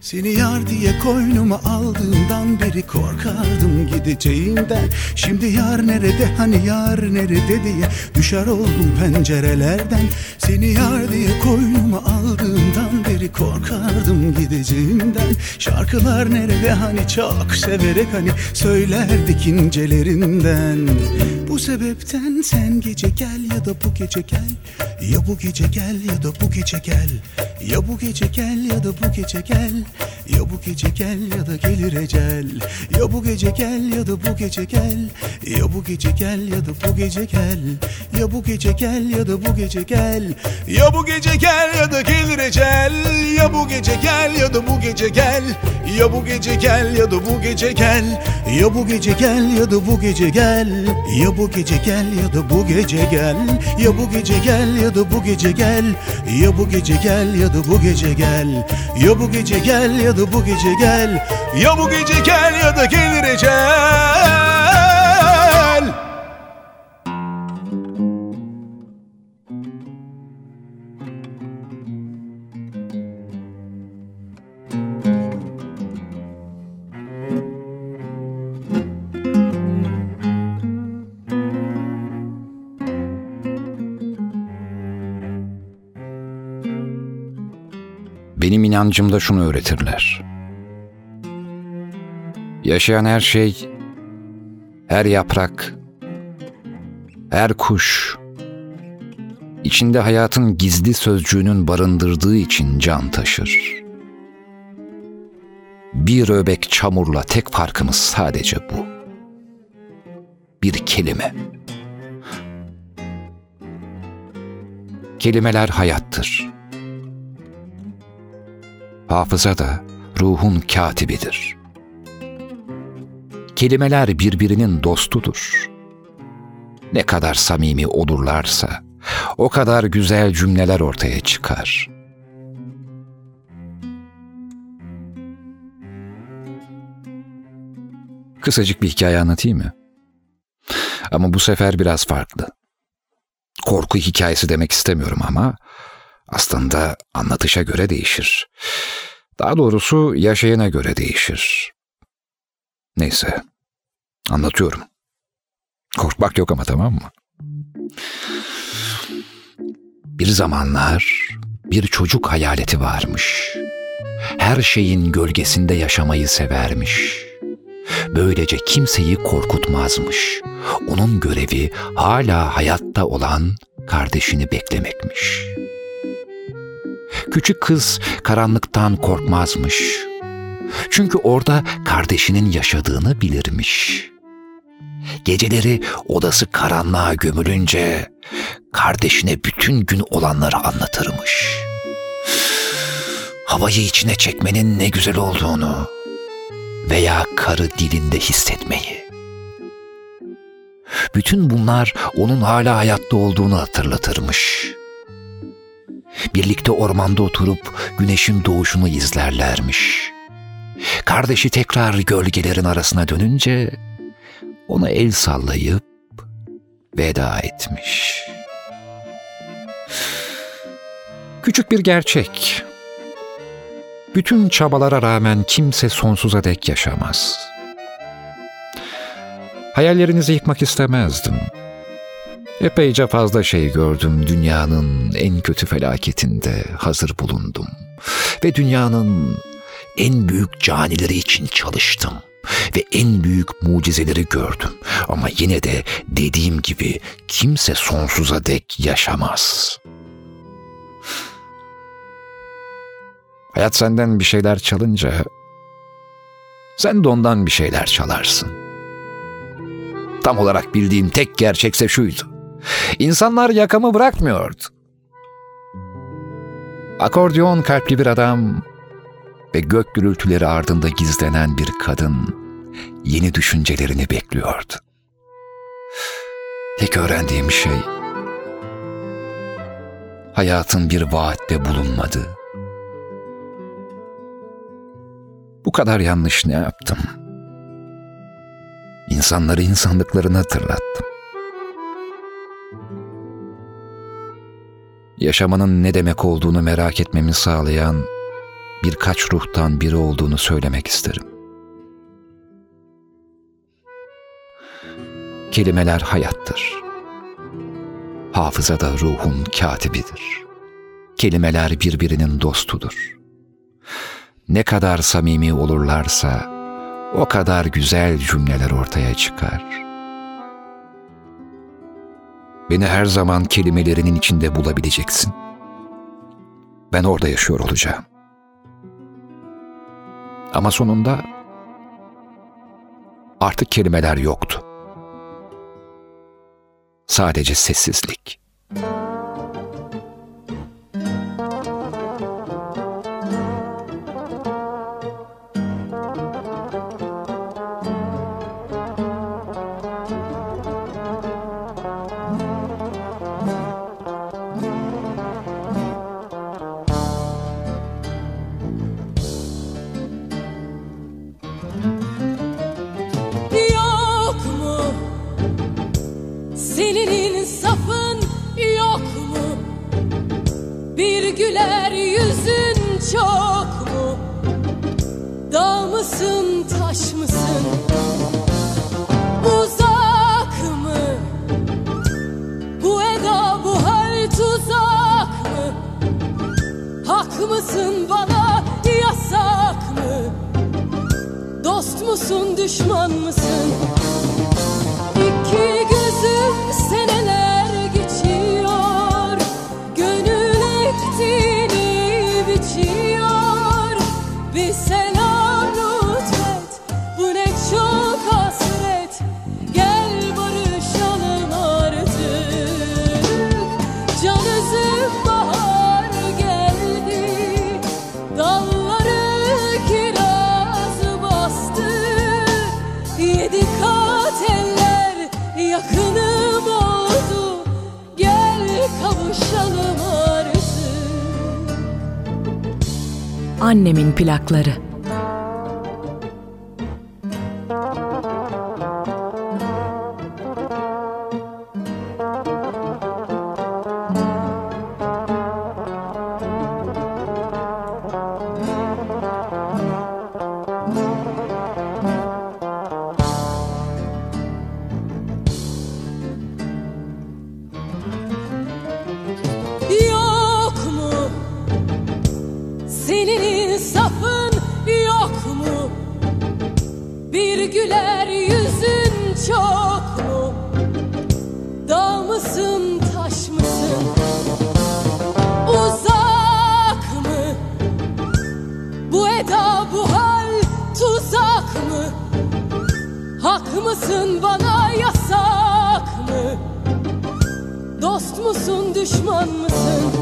seni yar diye koynuma aldığımdan beri korkardım gideceğinden. Şimdi yar nerede hani yar nerede diye düşer oldum pencerelerden. Seni yar diye koynuma aldığımdan beri korkardım gideceğimden Şarkılar nerede hani çok severek hani söylerdik incelerinden Bu sebepten sen gece gel ya da bu gece gel Ya bu gece gel ya da bu gece gel Ya bu gece gel ya da bu gece gel ya bu gece gel ya da gelir ecel Ya bu gece gel ya da bu gece gel Ya bu gece gel ya da bu gece gel Ya bu gece gel ya da bu gece gel Ya bu gece gel ya da gelir ecel Ya bu gece gel ya da bu gece gel Ya bu gece gel ya da bu gece gel Ya bu gece gel ya da bu gece gel Ya bu gece gel ya da bu gece gel. Ya bu gece gel ya da bu gece gel. Ya bu gece gel ya da bu gece gel. Ya bu gece gel ya da bu gece gel. Ya bu gece gel ya da gelir ecel Benim inancımda şunu öğretirler. Yaşayan her şey, her yaprak, her kuş, içinde hayatın gizli sözcüğünün barındırdığı için can taşır. Bir öbek çamurla tek farkımız sadece bu. Bir kelime. Kelimeler hayattır. Hafıza da ruhun katibidir. Kelimeler birbirinin dostudur. Ne kadar samimi olurlarsa o kadar güzel cümleler ortaya çıkar. Kısacık bir hikaye anlatayım mı? Ama bu sefer biraz farklı. Korku hikayesi demek istemiyorum ama aslında anlatışa göre değişir. Daha doğrusu yaşayana göre değişir. Neyse, anlatıyorum. Korkmak yok ama tamam mı? Bir zamanlar bir çocuk hayaleti varmış. Her şeyin gölgesinde yaşamayı severmiş. Böylece kimseyi korkutmazmış. Onun görevi hala hayatta olan kardeşini beklemekmiş.'' Küçük kız karanlıktan korkmazmış. Çünkü orada kardeşinin yaşadığını bilirmiş. Geceleri odası karanlığa gömülünce kardeşine bütün gün olanları anlatırmış. Havayı içine çekmenin ne güzel olduğunu veya karı dilinde hissetmeyi. Bütün bunlar onun hala hayatta olduğunu hatırlatırmış.'' Birlikte ormanda oturup güneşin doğuşunu izlerlermiş. Kardeşi tekrar gölgelerin arasına dönünce ona el sallayıp veda etmiş. Küçük bir gerçek. Bütün çabalara rağmen kimse sonsuza dek yaşamaz. Hayallerinizi yıkmak istemezdim.'' Epeyce fazla şey gördüm dünyanın en kötü felaketinde hazır bulundum. Ve dünyanın en büyük canileri için çalıştım ve en büyük mucizeleri gördüm. Ama yine de dediğim gibi kimse sonsuza dek yaşamaz. Hayat senden bir şeyler çalınca sen de ondan bir şeyler çalarsın. Tam olarak bildiğim tek gerçekse şuydu. İnsanlar yakamı bırakmıyordu. Akordeon kalpli bir adam ve gök gürültüleri ardında gizlenen bir kadın yeni düşüncelerini bekliyordu. Tek öğrendiğim şey hayatın bir vaatte bulunmadığı. Bu kadar yanlış ne yaptım? İnsanları insanlıklarını hatırlattım. Yaşamanın ne demek olduğunu merak etmemi sağlayan birkaç ruhtan biri olduğunu söylemek isterim. Kelimeler hayattır. Hafıza da ruhun katibidir. Kelimeler birbirinin dostudur. Ne kadar samimi olurlarsa o kadar güzel cümleler ortaya çıkar. Beni her zaman kelimelerinin içinde bulabileceksin. Ben orada yaşıyor olacağım. Ama sonunda artık kelimeler yoktu. Sadece sessizlik. Yok düşman mısın? Annemin plakları. Güler yüzün çok mu? Dağ mısın taş mısın? Uzak mı? Bu eda bu hal tuzak mı? Hak mısın bana yasak mı? Dost musun düşman mısın?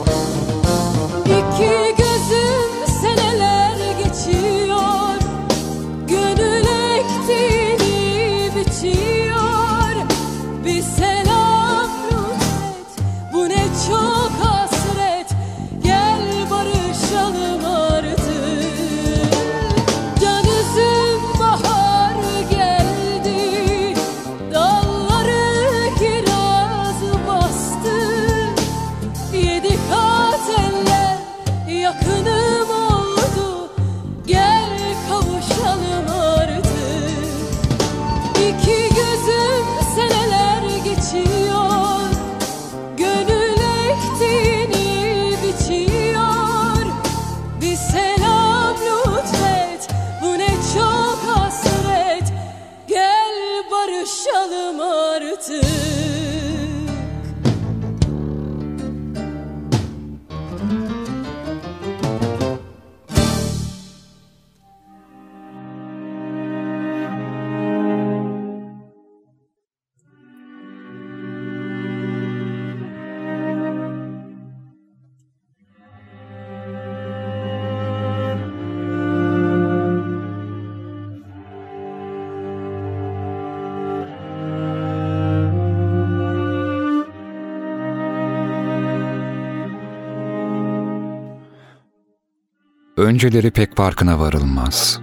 Önceleri pek farkına varılmaz.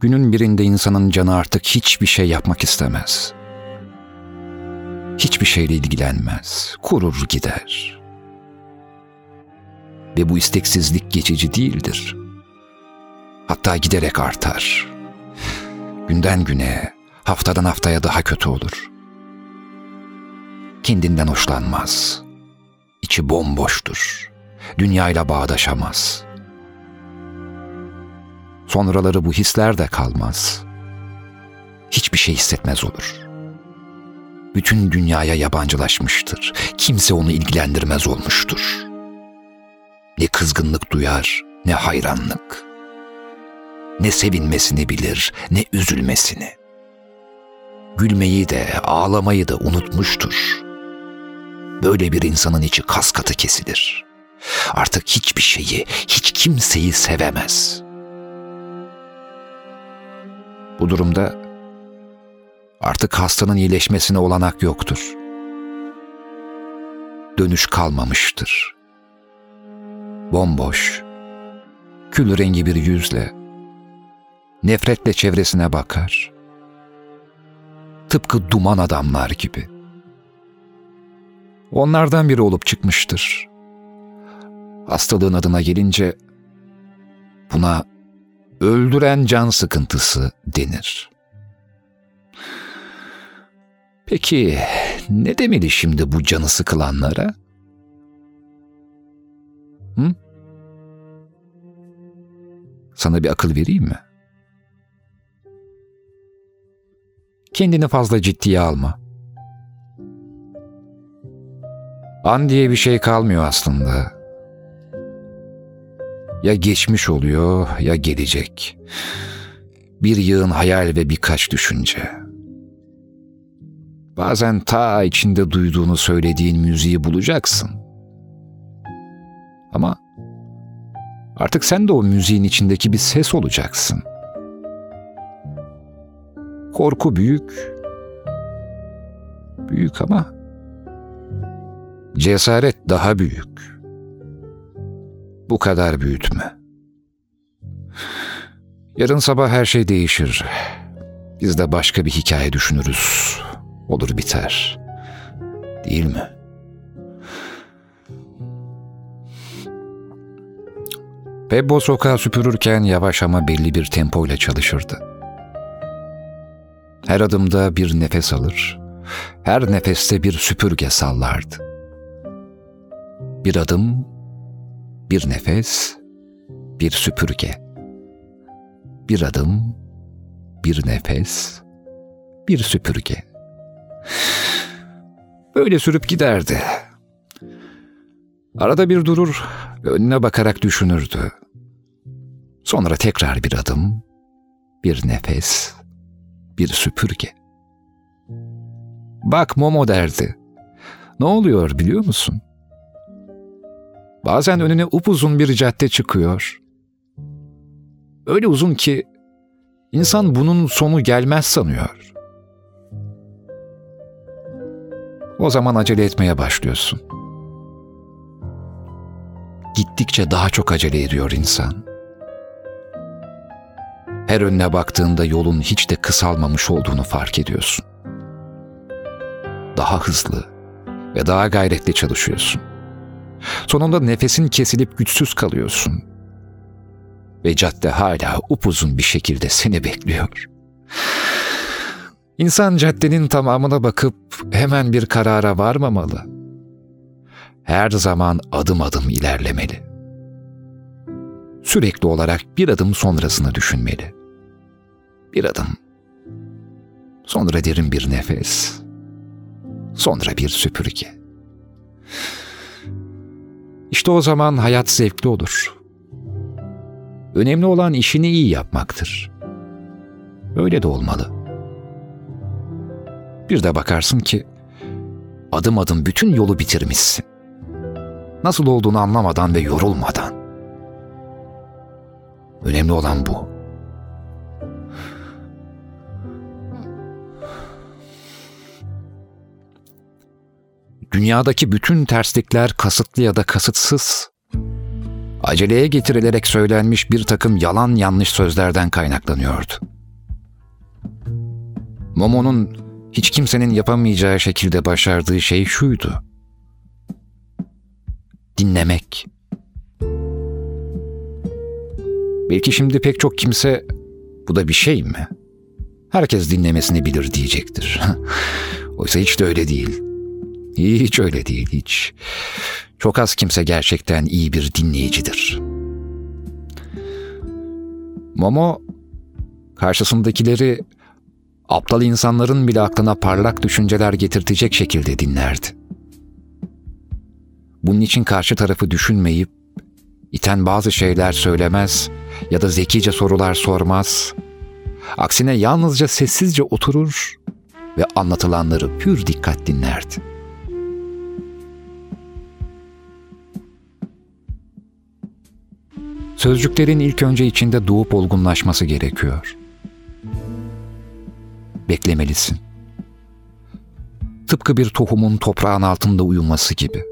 Günün birinde insanın canı artık hiçbir şey yapmak istemez. Hiçbir şeyle ilgilenmez, kurur gider. Ve bu isteksizlik geçici değildir. Hatta giderek artar. Günden güne, haftadan haftaya daha kötü olur. Kendinden hoşlanmaz. İçi bomboştur dünyayla bağdaşamaz. Sonraları bu hisler de kalmaz. Hiçbir şey hissetmez olur. Bütün dünyaya yabancılaşmıştır. Kimse onu ilgilendirmez olmuştur. Ne kızgınlık duyar, ne hayranlık. Ne sevinmesini bilir, ne üzülmesini. Gülmeyi de, ağlamayı da unutmuştur. Böyle bir insanın içi kas katı kesilir.'' Artık hiçbir şeyi, hiç kimseyi sevemez. Bu durumda artık hastanın iyileşmesine olanak yoktur. Dönüş kalmamıştır. Bomboş, kül rengi bir yüzle, nefretle çevresine bakar. Tıpkı duman adamlar gibi. Onlardan biri olup çıkmıştır. Hastalığın adına gelince buna öldüren can sıkıntısı denir. Peki ne demeli şimdi bu canı sıkılanlara? Hı? Sana bir akıl vereyim mi? Kendini fazla ciddiye alma. An diye bir şey kalmıyor aslında ya geçmiş oluyor ya gelecek. Bir yığın hayal ve birkaç düşünce. Bazen ta içinde duyduğunu söylediğin müziği bulacaksın. Ama artık sen de o müziğin içindeki bir ses olacaksın. Korku büyük. Büyük ama cesaret daha büyük bu kadar büyütme. Yarın sabah her şey değişir. Biz de başka bir hikaye düşünürüz. Olur biter. Değil mi? Pebbo sokağı süpürürken yavaş ama belli bir tempoyla çalışırdı. Her adımda bir nefes alır, her nefeste bir süpürge sallardı. Bir adım bir nefes, bir süpürge. Bir adım, bir nefes, bir süpürge. Böyle sürüp giderdi. Arada bir durur, önüne bakarak düşünürdü. Sonra tekrar bir adım, bir nefes, bir süpürge. Bak Momo derdi. Ne oluyor biliyor musun? Bazen önüne upuzun bir cadde çıkıyor. Öyle uzun ki insan bunun sonu gelmez sanıyor. O zaman acele etmeye başlıyorsun. Gittikçe daha çok acele ediyor insan. Her önüne baktığında yolun hiç de kısalmamış olduğunu fark ediyorsun. Daha hızlı ve daha gayretli çalışıyorsun. Sonunda nefesin kesilip güçsüz kalıyorsun. Ve cadde hala upuzun bir şekilde seni bekliyor. İnsan caddenin tamamına bakıp hemen bir karara varmamalı. Her zaman adım adım ilerlemeli. Sürekli olarak bir adım sonrasını düşünmeli. Bir adım. Sonra derin bir nefes. Sonra bir süpürge. İşte o zaman hayat zevkli olur. Önemli olan işini iyi yapmaktır. Öyle de olmalı. Bir de bakarsın ki adım adım bütün yolu bitirmişsin. Nasıl olduğunu anlamadan ve yorulmadan. Önemli olan bu. Dünyadaki bütün terslikler kasıtlı ya da kasıtsız aceleye getirilerek söylenmiş bir takım yalan yanlış sözlerden kaynaklanıyordu. Momo'nun hiç kimsenin yapamayacağı şekilde başardığı şey şuydu. Dinlemek. Belki şimdi pek çok kimse bu da bir şey mi? Herkes dinlemesini bilir diyecektir. <laughs> Oysa hiç de öyle değil. Hiç öyle değil, hiç. Çok az kimse gerçekten iyi bir dinleyicidir. Momo, karşısındakileri aptal insanların bile aklına parlak düşünceler getirtecek şekilde dinlerdi. Bunun için karşı tarafı düşünmeyip, iten bazı şeyler söylemez ya da zekice sorular sormaz. Aksine yalnızca sessizce oturur ve anlatılanları pür dikkat dinlerdi. Sözcüklerin ilk önce içinde doğup olgunlaşması gerekiyor. Beklemelisin. Tıpkı bir tohumun toprağın altında uyuması gibi.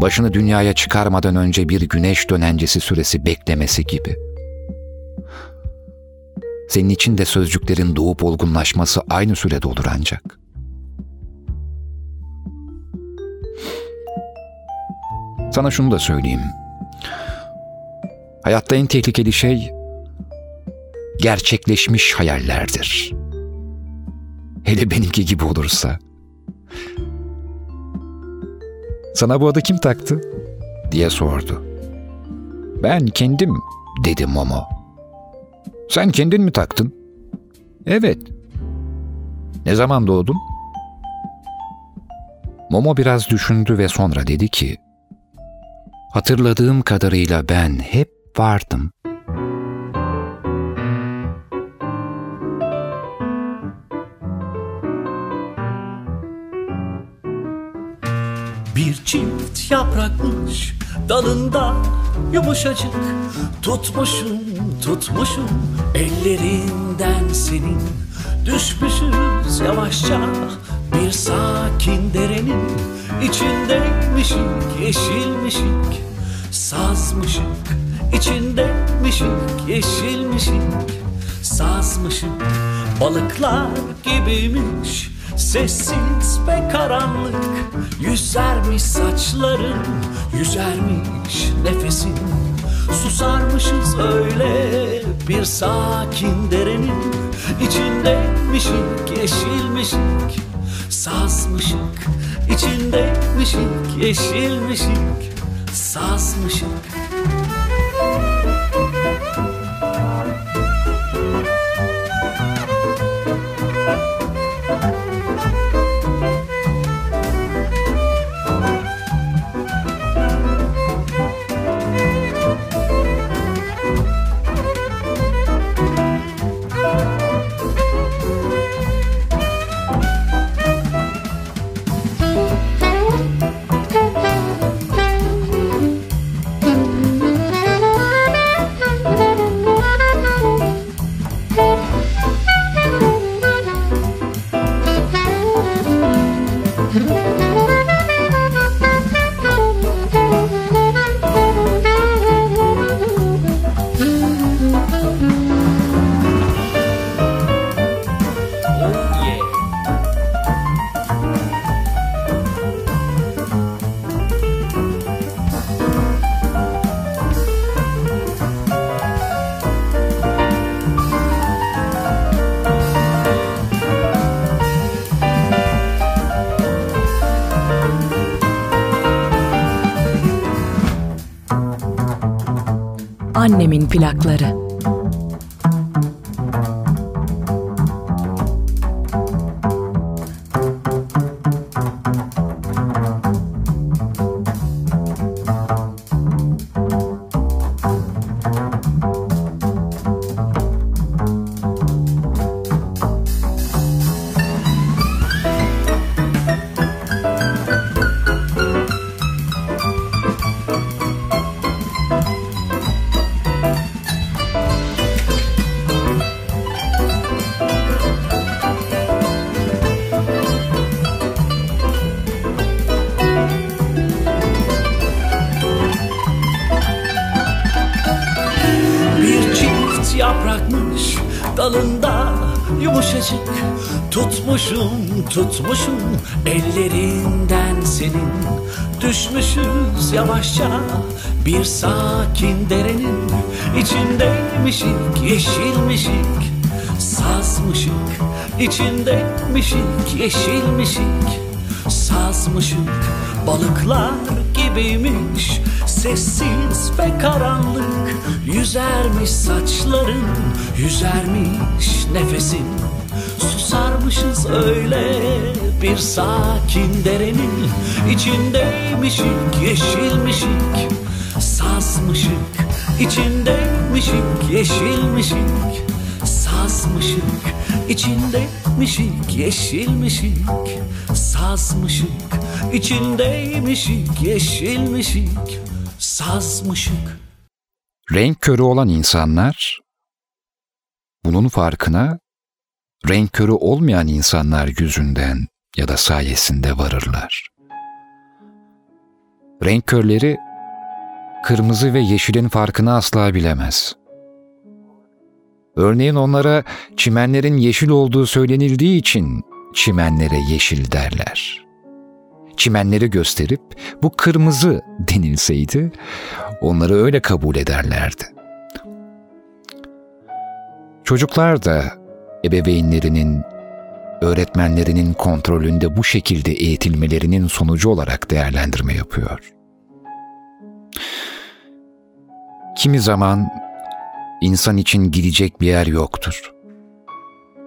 Başını dünyaya çıkarmadan önce bir güneş dönencesi süresi beklemesi gibi. Senin için de sözcüklerin doğup olgunlaşması aynı sürede olur ancak. Sana şunu da söyleyeyim. Hayatta en tehlikeli şey gerçekleşmiş hayallerdir. Hele benimki gibi olursa. Sana bu adı kim taktı? diye sordu. Ben kendim dedi Momo. Sen kendin mi taktın? Evet. Ne zaman doğdun? Momo biraz düşündü ve sonra dedi ki, Hatırladığım kadarıyla ben hep vardım. Bir çift yaprakmış dalında yumuşacık. Tutmuşum tutmuşum ellerinden senin. Düşmüşüz yavaşça bir sakin derenin. İçindeymişik yeşilmişik Sazmışık içindeymişik yeşilmişik Sazmışık balıklar gibiymiş Sessiz ve karanlık. Yüzermiş saçların Yüzermiş nefesin. Susarmışız öyle Bir sakin derenin. İçindeymişik Yeşilmişik Sazmışık. İçindeymişik Yeşilmişik Sazmışık Annemin plakları. Tutmuşum ellerinden senin. Düşmüşüz yavaşça bir sakin derenin içindeymişik yeşilmişik. Sazmışık içindeymişik yeşilmişik. Sazmışık balıklar gibiymiş Sessiz ve karanlık. Yüzermiş saçların Yüzermiş nefesin Susarmışız öyle. Bir sakin derenin içindeymişik yeşilmişik. Sazmışık içindeymişik yeşilmişik. Sazmışık içindeymişik yeşilmişik. Sazmışık içindeymişik yeşilmişik. Sazmışık. Renk körü olan insanlar bunun farkına renk körü olmayan insanlar yüzünden ya da sayesinde varırlar. Renk körleri kırmızı ve yeşilin farkını asla bilemez. Örneğin onlara çimenlerin yeşil olduğu söylenildiği için çimenlere yeşil derler. Çimenleri gösterip bu kırmızı denilseydi onları öyle kabul ederlerdi. Çocuklar da ebeveynlerinin, öğretmenlerinin kontrolünde bu şekilde eğitilmelerinin sonucu olarak değerlendirme yapıyor. Kimi zaman insan için gidecek bir yer yoktur.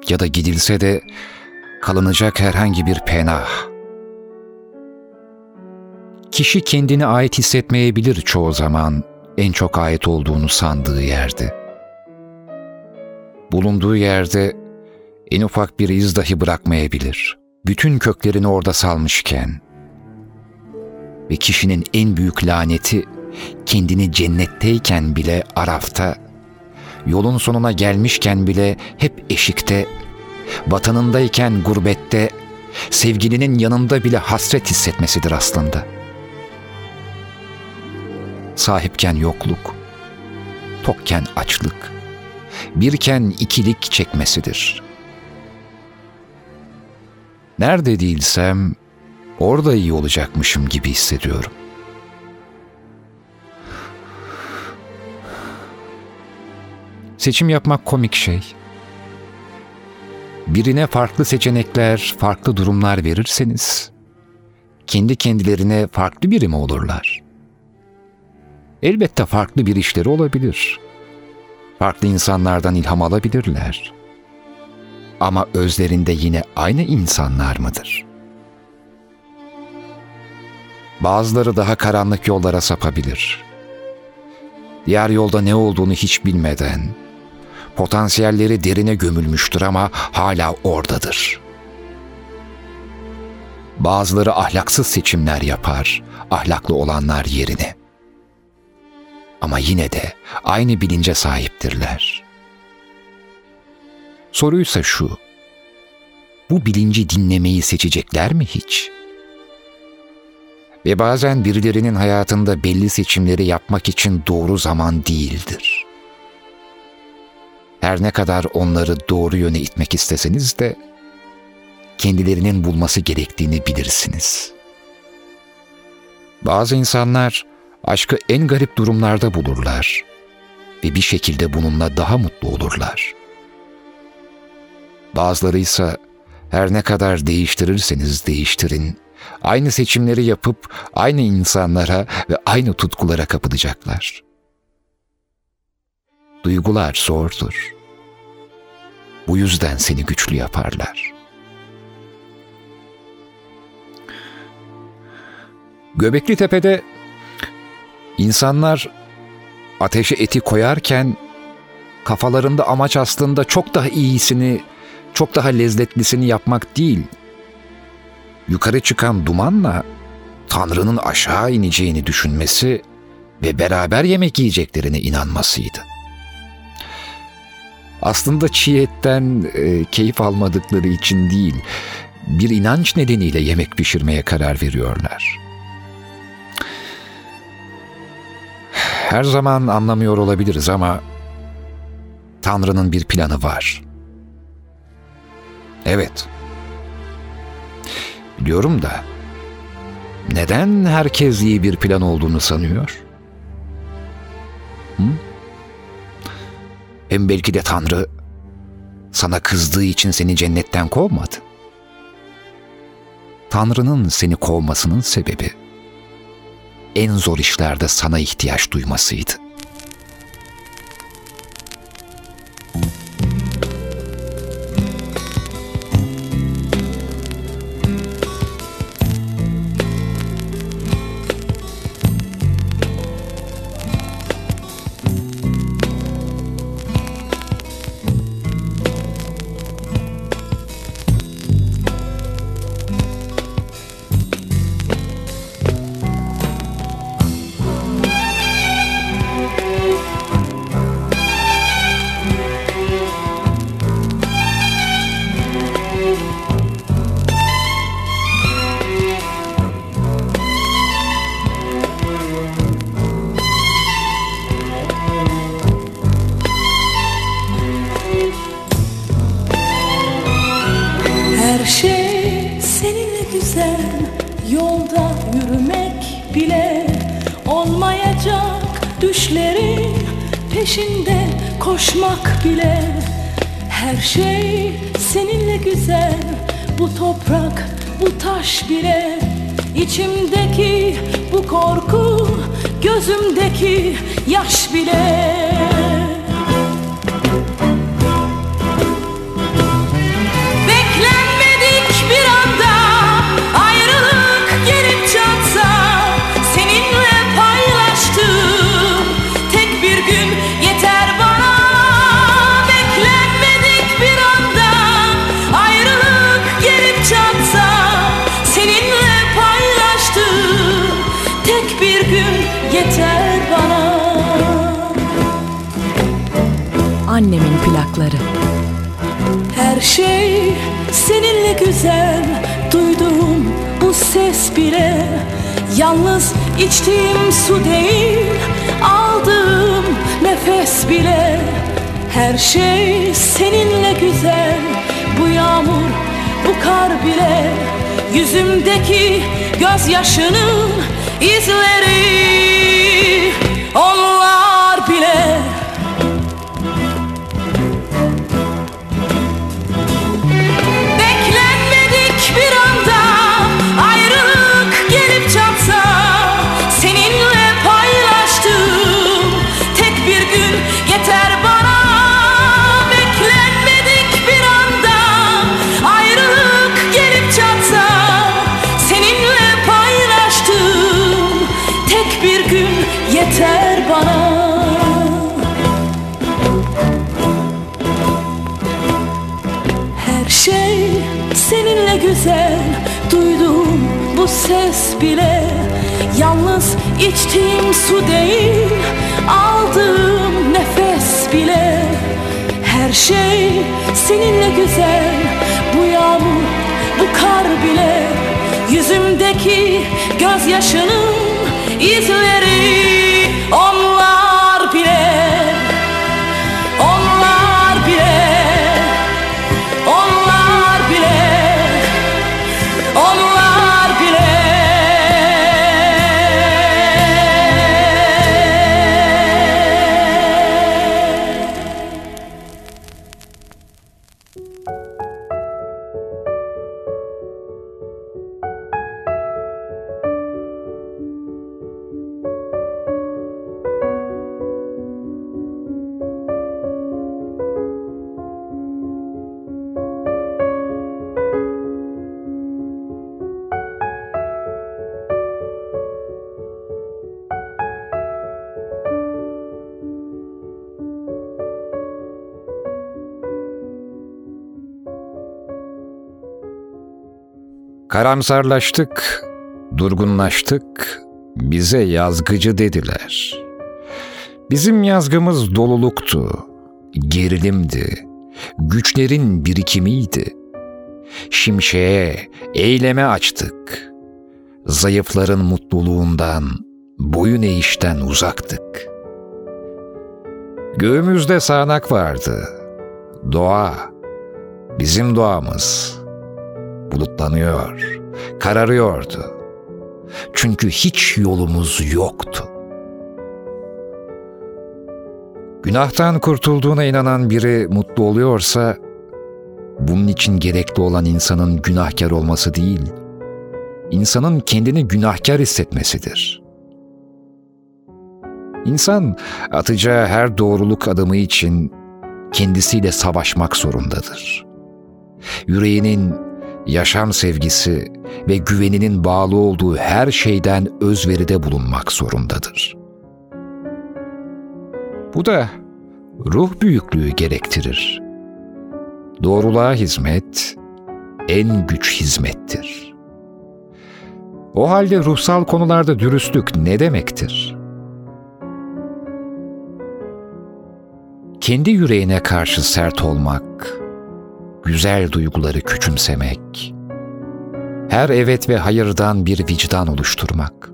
Ya da gidilse de kalınacak herhangi bir penah. Kişi kendini ait hissetmeyebilir çoğu zaman en çok ait olduğunu sandığı yerde. Bulunduğu yerde en ufak bir iz dahi bırakmayabilir. Bütün köklerini orada salmışken. Ve kişinin en büyük laneti kendini cennetteyken bile arafta, yolun sonuna gelmişken bile hep eşikte, vatanındayken gurbette, sevgilinin yanında bile hasret hissetmesidir aslında. Sahipken yokluk, tokken açlık, birken ikilik çekmesidir. Nerede değilsem orada iyi olacakmışım gibi hissediyorum. Seçim yapmak komik şey. Birine farklı seçenekler, farklı durumlar verirseniz, kendi kendilerine farklı biri mi olurlar? Elbette farklı bir işleri olabilir. Farklı insanlardan ilham alabilirler. Ama özlerinde yine aynı insanlar mıdır? Bazıları daha karanlık yollara sapabilir. Diğer yolda ne olduğunu hiç bilmeden, potansiyelleri derine gömülmüştür ama hala oradadır. Bazıları ahlaksız seçimler yapar, ahlaklı olanlar yerine. Ama yine de aynı bilince sahiptirler. Soruysa şu, bu bilinci dinlemeyi seçecekler mi hiç? Ve bazen birilerinin hayatında belli seçimleri yapmak için doğru zaman değildir. Her ne kadar onları doğru yöne itmek isteseniz de kendilerinin bulması gerektiğini bilirsiniz. Bazı insanlar aşkı en garip durumlarda bulurlar ve bir şekilde bununla daha mutlu olurlar. Bazıları ise her ne kadar değiştirirseniz değiştirin, aynı seçimleri yapıp aynı insanlara ve aynı tutkulara kapılacaklar. Duygular zordur. Bu yüzden seni güçlü yaparlar. Göbekli Tepe'de insanlar ateşe eti koyarken kafalarında amaç aslında çok daha iyisini, çok daha lezzetlisini yapmak değil. Yukarı çıkan dumanla Tanrı'nın aşağı ineceğini düşünmesi ve beraber yemek yiyeceklerine inanmasıydı. Aslında çiğ etten e, keyif almadıkları için değil, bir inanç nedeniyle yemek pişirmeye karar veriyorlar. Her zaman anlamıyor olabiliriz ama Tanrı'nın bir planı var. Evet. Biliyorum da neden herkes iyi bir plan olduğunu sanıyor? Hı? Hem belki de Tanrı sana kızdığı için seni cennetten kovmadı. Tanrı'nın seni kovmasının sebebi en zor işlerde sana ihtiyaç duymasıydı. Peşinde koşmak bile. Her şey seninle güzel Bu toprak, bu taş bile. İçimdeki bu korku Gözümdeki yaş bile şey seninle güzel Duyduğum bu ses bile Yalnız içtiğim su değil Aldığım nefes bile. Her şey seninle güzel Bu yağmur, bu kar bile. Yüzümdeki gözyaşının izleri Onlar içtiğim su değil Aldığım nefes bile. Her şey seninle güzel Bu yağmur, bu kar bile. Yüzümdeki gözyaşının izleri Karamsarlaştık, durgunlaştık, bize yazgıcı dediler. Bizim yazgımız doluluktu, gerilimdi, güçlerin birikimiydi. Şimşeğe, eyleme açtık. Zayıfların mutluluğundan, boyun eğişten uzaktık. Göğümüzde sağanak vardı, doğa, Bizim doğamız bulutlanıyor, kararıyordu. Çünkü hiç yolumuz yoktu. Günahtan kurtulduğuna inanan biri mutlu oluyorsa, bunun için gerekli olan insanın günahkar olması değil, insanın kendini günahkar hissetmesidir. İnsan atacağı her doğruluk adımı için kendisiyle savaşmak zorundadır. Yüreğinin yaşam sevgisi ve güveninin bağlı olduğu her şeyden özveride bulunmak zorundadır. Bu da ruh büyüklüğü gerektirir. Doğruluğa hizmet en güç hizmettir. O halde ruhsal konularda dürüstlük ne demektir? Kendi yüreğine karşı sert olmak, güzel duyguları küçümsemek, her evet ve hayırdan bir vicdan oluşturmak.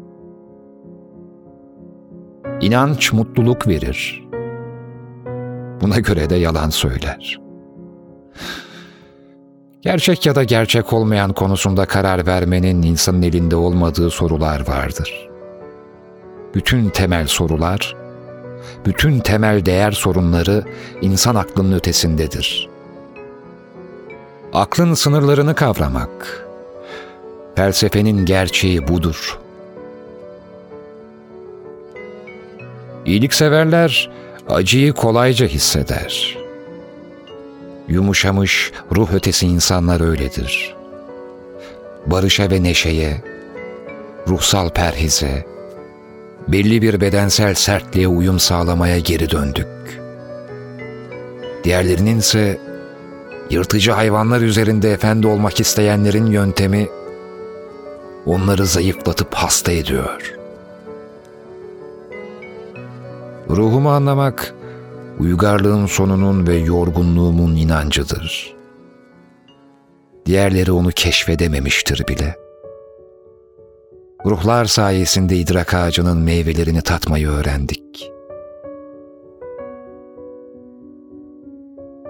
İnanç mutluluk verir. Buna göre de yalan söyler. Gerçek ya da gerçek olmayan konusunda karar vermenin insanın elinde olmadığı sorular vardır. Bütün temel sorular, bütün temel değer sorunları insan aklının ötesindedir. Aklın sınırlarını kavramak, felsefenin gerçeği budur. İyilikseverler acıyı kolayca hisseder. Yumuşamış ruh ötesi insanlar öyledir. Barışa ve neşeye, ruhsal perhize, belli bir bedensel sertliğe uyum sağlamaya geri döndük. Diğerlerinin ise yırtıcı hayvanlar üzerinde efendi olmak isteyenlerin yöntemi onları zayıflatıp hasta ediyor. Ruhumu anlamak, uygarlığın sonunun ve yorgunluğumun inancıdır. Diğerleri onu keşfedememiştir bile. Ruhlar sayesinde idrak ağacının meyvelerini tatmayı öğrendik.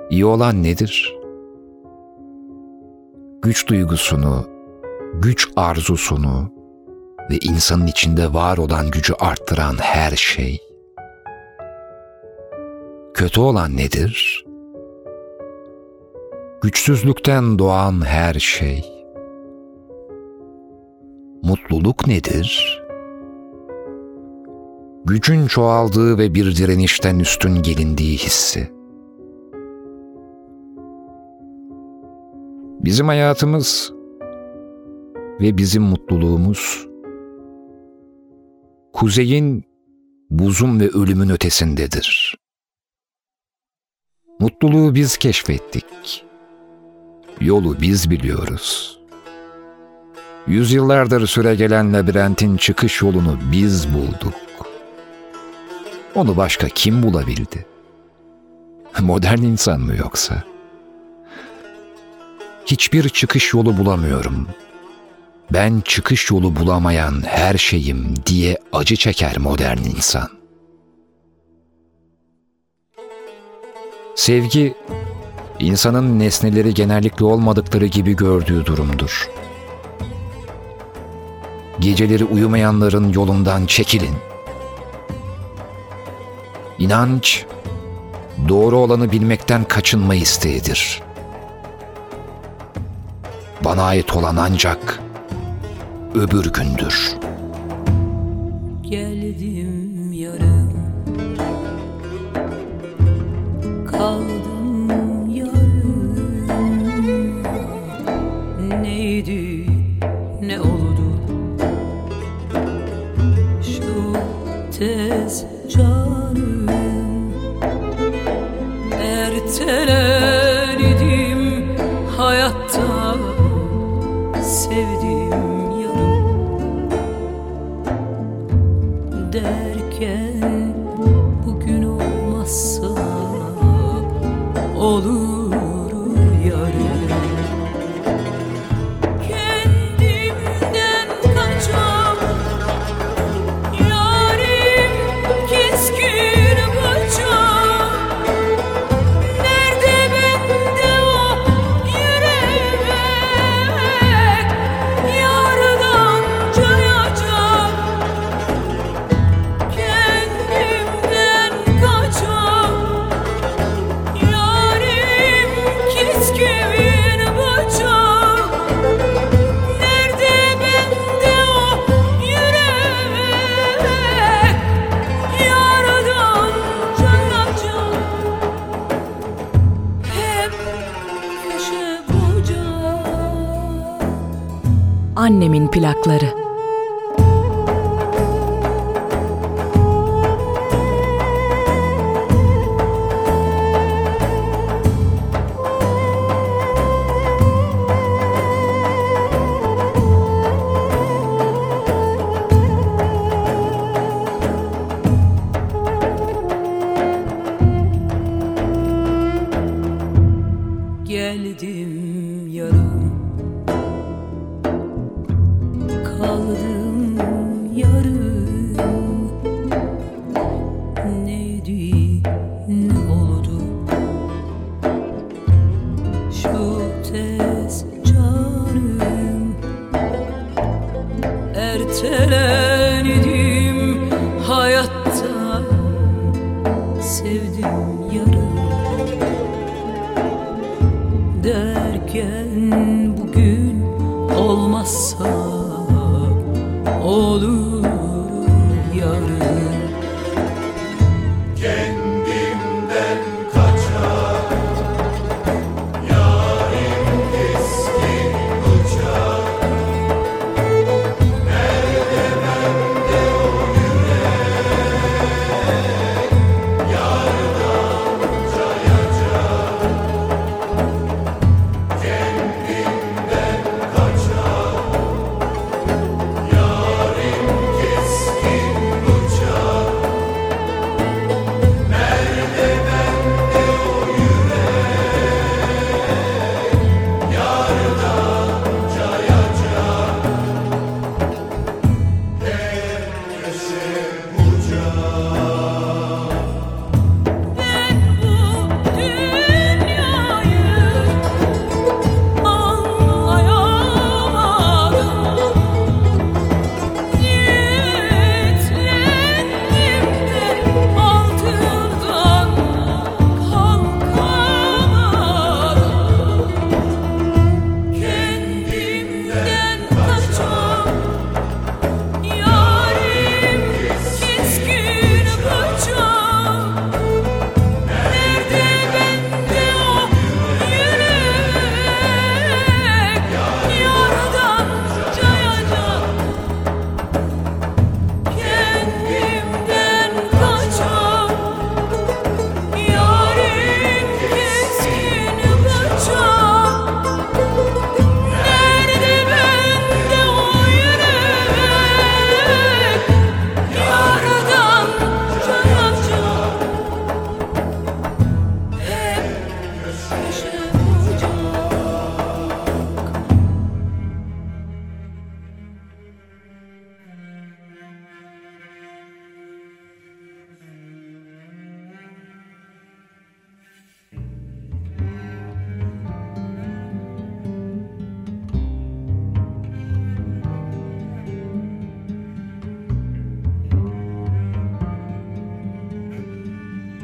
İyi olan nedir? Güç duygusunu, güç arzusunu ve insanın içinde var olan gücü arttıran her şey. Kötü olan nedir? Güçsüzlükten doğan her şey. Mutluluk nedir? Gücün çoğaldığı ve bir direnişten üstün gelindiği hissi. Bizim hayatımız ve bizim mutluluğumuz kuzeyin buzun ve ölümün ötesindedir. Mutluluğu biz keşfettik. Yolu biz biliyoruz. Yüzyıllardır süregelen labirentin çıkış yolunu biz bulduk. Onu başka kim bulabildi? <laughs> Modern insan mı yoksa? Hiçbir çıkış yolu bulamıyorum. Ben çıkış yolu bulamayan her şeyim diye acı çeker modern insan. Sevgi, insanın nesneleri genellikle olmadıkları gibi gördüğü durumdur. Geceleri uyumayanların yolundan çekilin. İnanç, doğru olanı bilmekten kaçınma isteğidir. Bana ait olan ancak öbür gündür. Geldim Annemin plakları.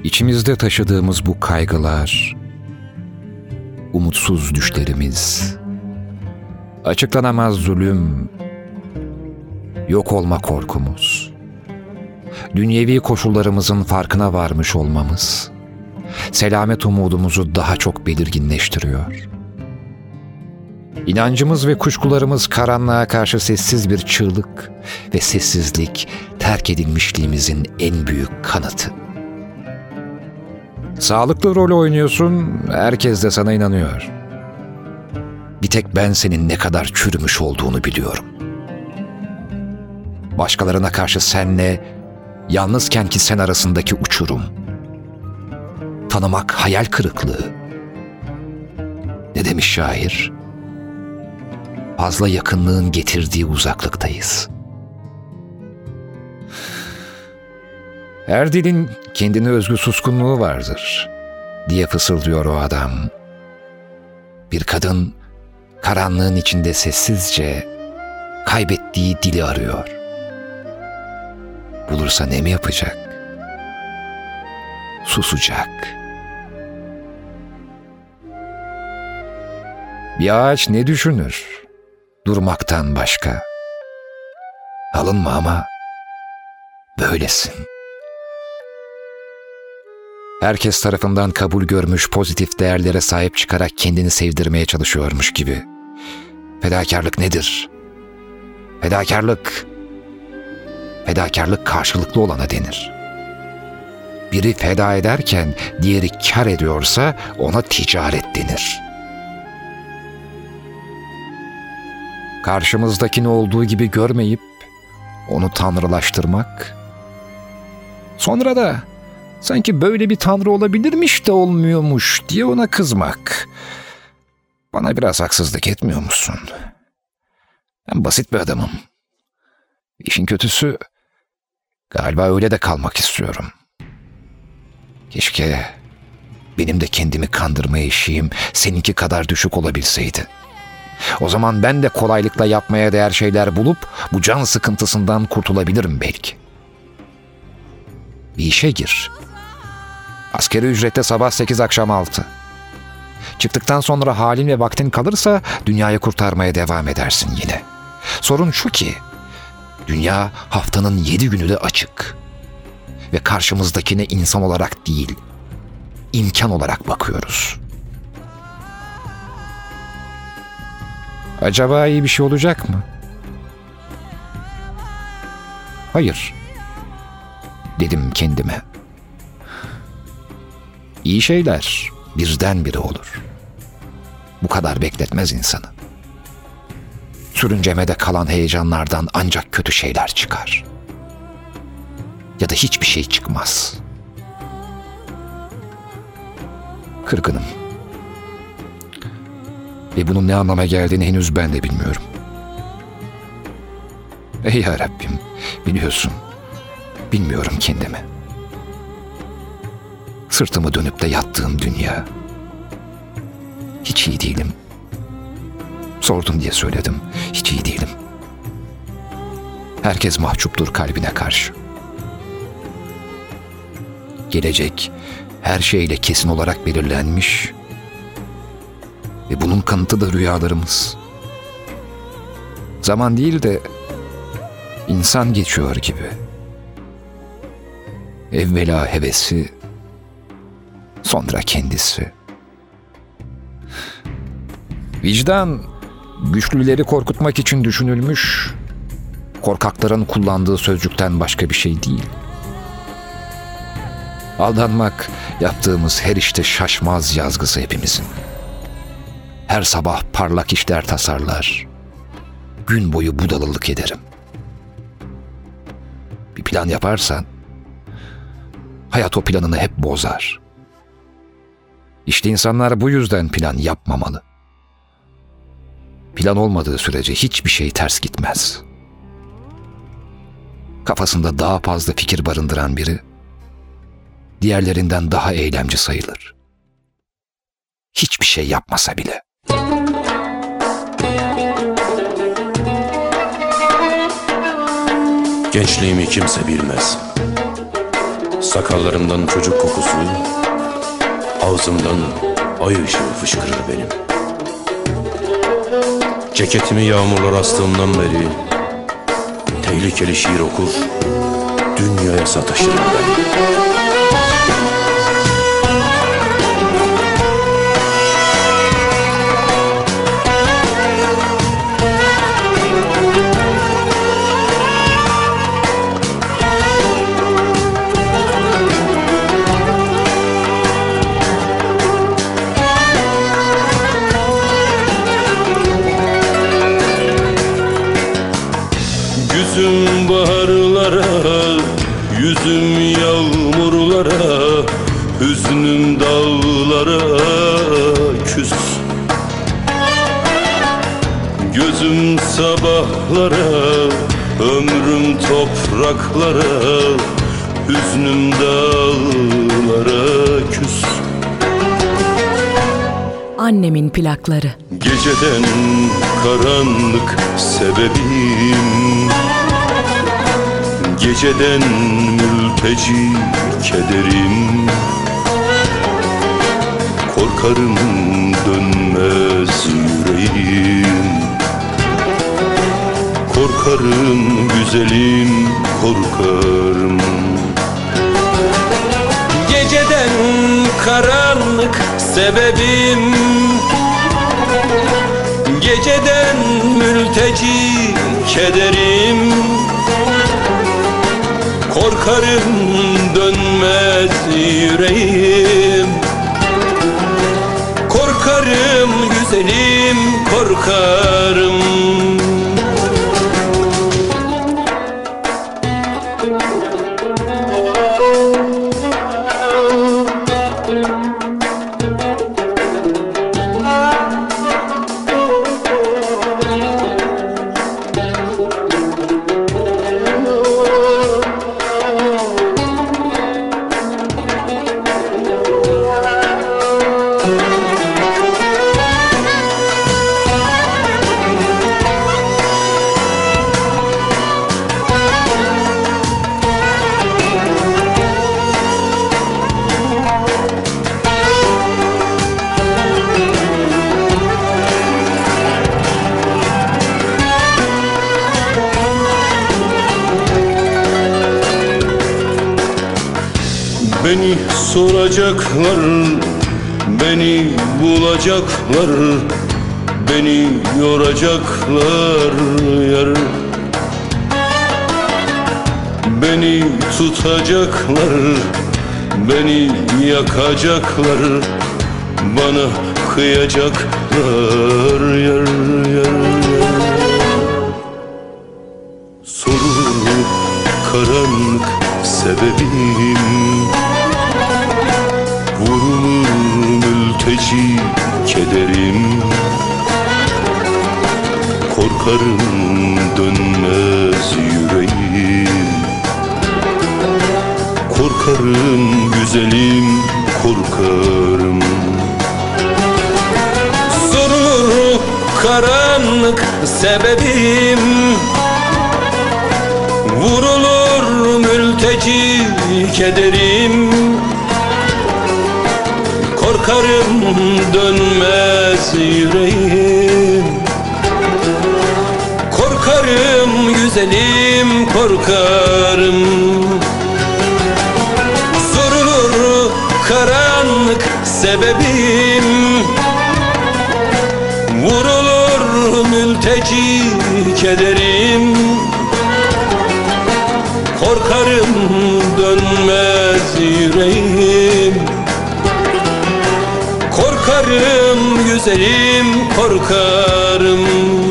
İçimizde taşıdığımız bu kaygılar, umutsuz düşlerimiz, açıklanamaz zulüm, yok olma korkumuz, dünyevi koşullarımızın farkına varmış olmamız, selamet umudumuzu daha çok belirginleştiriyor. İnancımız ve kuşkularımız karanlığa karşı sessiz bir çığlık ve sessizlik terk edilmişliğimizin en büyük kanıtı. Sağlıklı rol oynuyorsun, herkes de sana inanıyor. Bir tek ben senin ne kadar çürümüş olduğunu biliyorum. Başkalarına karşı senle, yalnızken ki sen arasındaki uçurum. Tanımak hayal kırıklığı. Ne demiş şair? Fazla yakınlığın getirdiği uzaklıktayız. Her dilin kendine özgü suskunluğu vardır diye fısıldıyor o adam. Bir kadın karanlığın içinde sessizce kaybettiği dili arıyor. Bulursa ne mi yapacak? Susacak. Bir ağaç ne düşünür? Durmaktan başka. Alınma ama böylesin. Herkes tarafından kabul görmüş pozitif değerlere sahip çıkarak kendini sevdirmeye çalışıyormuş gibi. Fedakarlık nedir? Fedakarlık. Fedakarlık karşılıklı olana denir. Biri feda ederken diğeri kar ediyorsa ona ticaret denir. Karşımızdakini olduğu gibi görmeyip onu tanrılaştırmak, sonra da sanki böyle bir tanrı olabilirmiş de olmuyormuş diye ona kızmak. Bana biraz haksızlık etmiyor musun? Ben basit bir adamım. İşin kötüsü galiba öyle de kalmak istiyorum. Keşke benim de kendimi kandırma eşiğim seninki kadar düşük olabilseydi. O zaman ben de kolaylıkla yapmaya değer şeyler bulup bu can sıkıntısından kurtulabilirim belki. Bir işe gir. Askeri ücrette sabah 8 akşam 6. Çıktıktan sonra halin ve vaktin kalırsa dünyayı kurtarmaya devam edersin yine. Sorun şu ki dünya haftanın 7 günü de açık. Ve karşımızdakine insan olarak değil, imkan olarak bakıyoruz. Acaba iyi bir şey olacak mı? Hayır. Dedim kendime. İyi şeyler birdenbire olur. Bu kadar bekletmez insanı. Sürüncemede kalan heyecanlardan ancak kötü şeyler çıkar. Ya da hiçbir şey çıkmaz. Kırgınım. Ve bunun ne anlama geldiğini henüz ben de bilmiyorum. Ey ya Rabbim, biliyorsun. Bilmiyorum kendimi. Sırtımı dönüp de yattığım dünya. Hiç iyi değilim. Sordun diye söyledim. Hiç iyi değilim. Herkes mahcuptur kalbine karşı. Gelecek her şeyle kesin olarak belirlenmiş ve bunun kanıtı da rüyalarımız. Zaman değil de insan geçiyor gibi. Evvela hevesi, sonra kendisi. Vicdan, güçlüleri korkutmak için düşünülmüş, korkakların kullandığı sözcükten başka bir şey değil. Aldanmak yaptığımız her işte şaşmaz yazgısı hepimizin. Her sabah parlak işler tasarlar. Gün boyu budalılık ederim. Bir plan yaparsan hayat o planını hep bozar. İşte insanlar bu yüzden plan yapmamalı. Plan olmadığı sürece hiçbir şey ters gitmez. Kafasında daha fazla fikir barındıran biri diğerlerinden daha eylemci sayılır. Hiçbir şey yapmasa bile. Gençliğimi kimse bilmez. Sakallarımdan çocuk kokusu, ağzımdan ay ışığı fışkırır benim. Ceketimi yağmurlar astığımdan beri tehlikeli şiir okur, dünyaya sataşırım ben. Yüzüm baharlara, yüzüm yağmurlara Hüznüm dağlara küs. Gözüm sabahlara, ömrüm topraklara Hüznüm dağlara küs. Annemin plakları. Geceden karanlık sebebim Geceden mülteci kederim. Korkarım dönmez yüreğim. Korkarım güzelim korkarım. Geceden karanlık sebebim. Geceden mülteci kederim Korkarım dönmez yüreğim. Korkarım güzelim korkarım soracaklar, beni bulacaklar, beni yoracaklar yar. Beni tutacaklar, beni yakacaklar, bana kıyacaklar yar yar kederim. Korkarım dönmez yüreğim. Korkarım güzelim korkarım. Sorulur karanlık sebebim. Vurulur mülteci kederim güzelim korkarım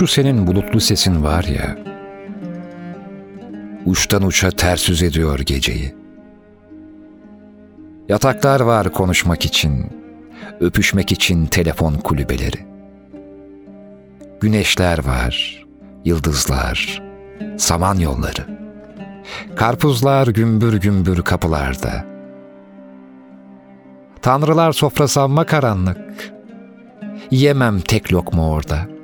Şu senin bulutlu sesin var ya, uçtan uça ters yüz ediyor geceyi. Yataklar var konuşmak için, öpüşmek için telefon kulübeleri. Güneşler var, yıldızlar, saman yolları. Karpuzlar gümbür gümbür kapılarda. Tanrılar sofrası amma karanlık. Yemem tek lokma orada.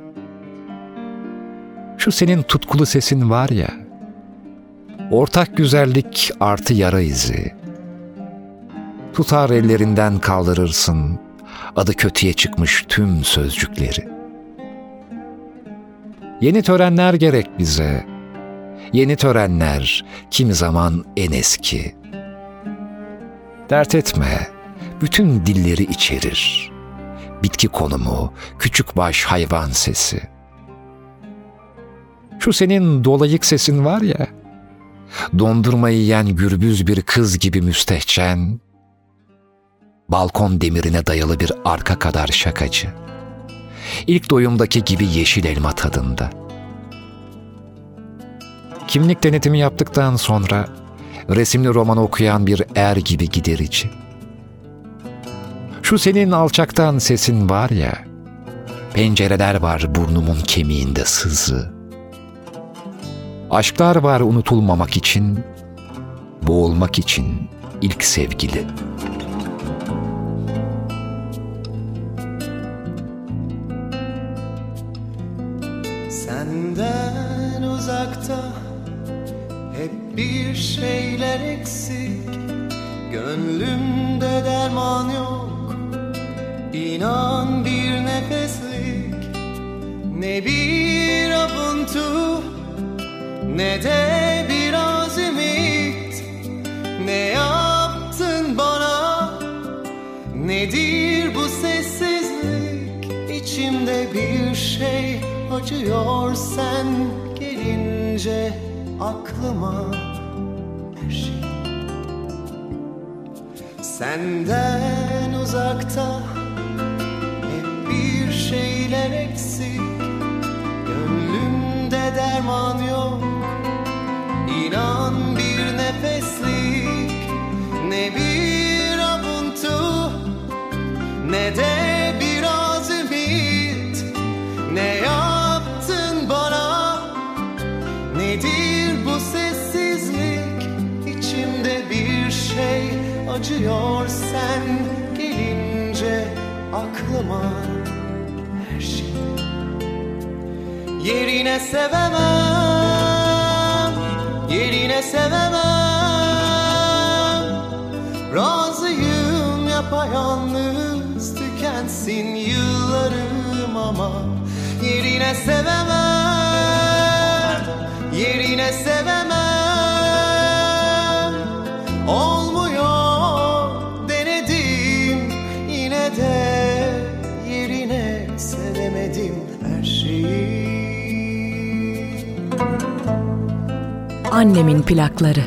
Şu senin tutkulu sesin var ya. Ortak güzellik artı yara izi. Tutar ellerinden kaldırırsın adı kötüye çıkmış tüm sözcükleri. Yeni törenler gerek bize. Yeni törenler kimi zaman en eski. Dert etme, bütün dilleri içerir. Bitki konumu, küçük baş hayvan sesi. Şu senin dolayık sesin var ya, dondurmayı yiyen gürbüz bir kız gibi müstehcen, balkon demirine dayalı bir arka kadar şakacı. İlk doyumdaki gibi yeşil elma tadında. Kimlik denetimi yaptıktan sonra resimli roman okuyan bir er gibi giderici. Şu senin alçaktan sesin var ya, pencereler var burnumun kemiğinde sızı. Aşklar var unutulmamak için, boğulmak için ilk sevgili. Senden uzakta hep bir şeyler eksik Gönlümde derman yok İnan bir nefeslik Ne bir avuntu Ne de biraz ümit. Ne yaptın bana? Nedir bu sessizlik? İçimde bir şey acıyor sen gelince aklıma her şey. Senden uzakta hep bir şeyler eksik. Gönlümde derman acıyor sen gelince aklıma her şey. Yerine sevemem, yerine sevemem. Razıyım yapayalnız tükensin yıllarım ama Yerine sevemem, yerine sevemem Annemin plakları.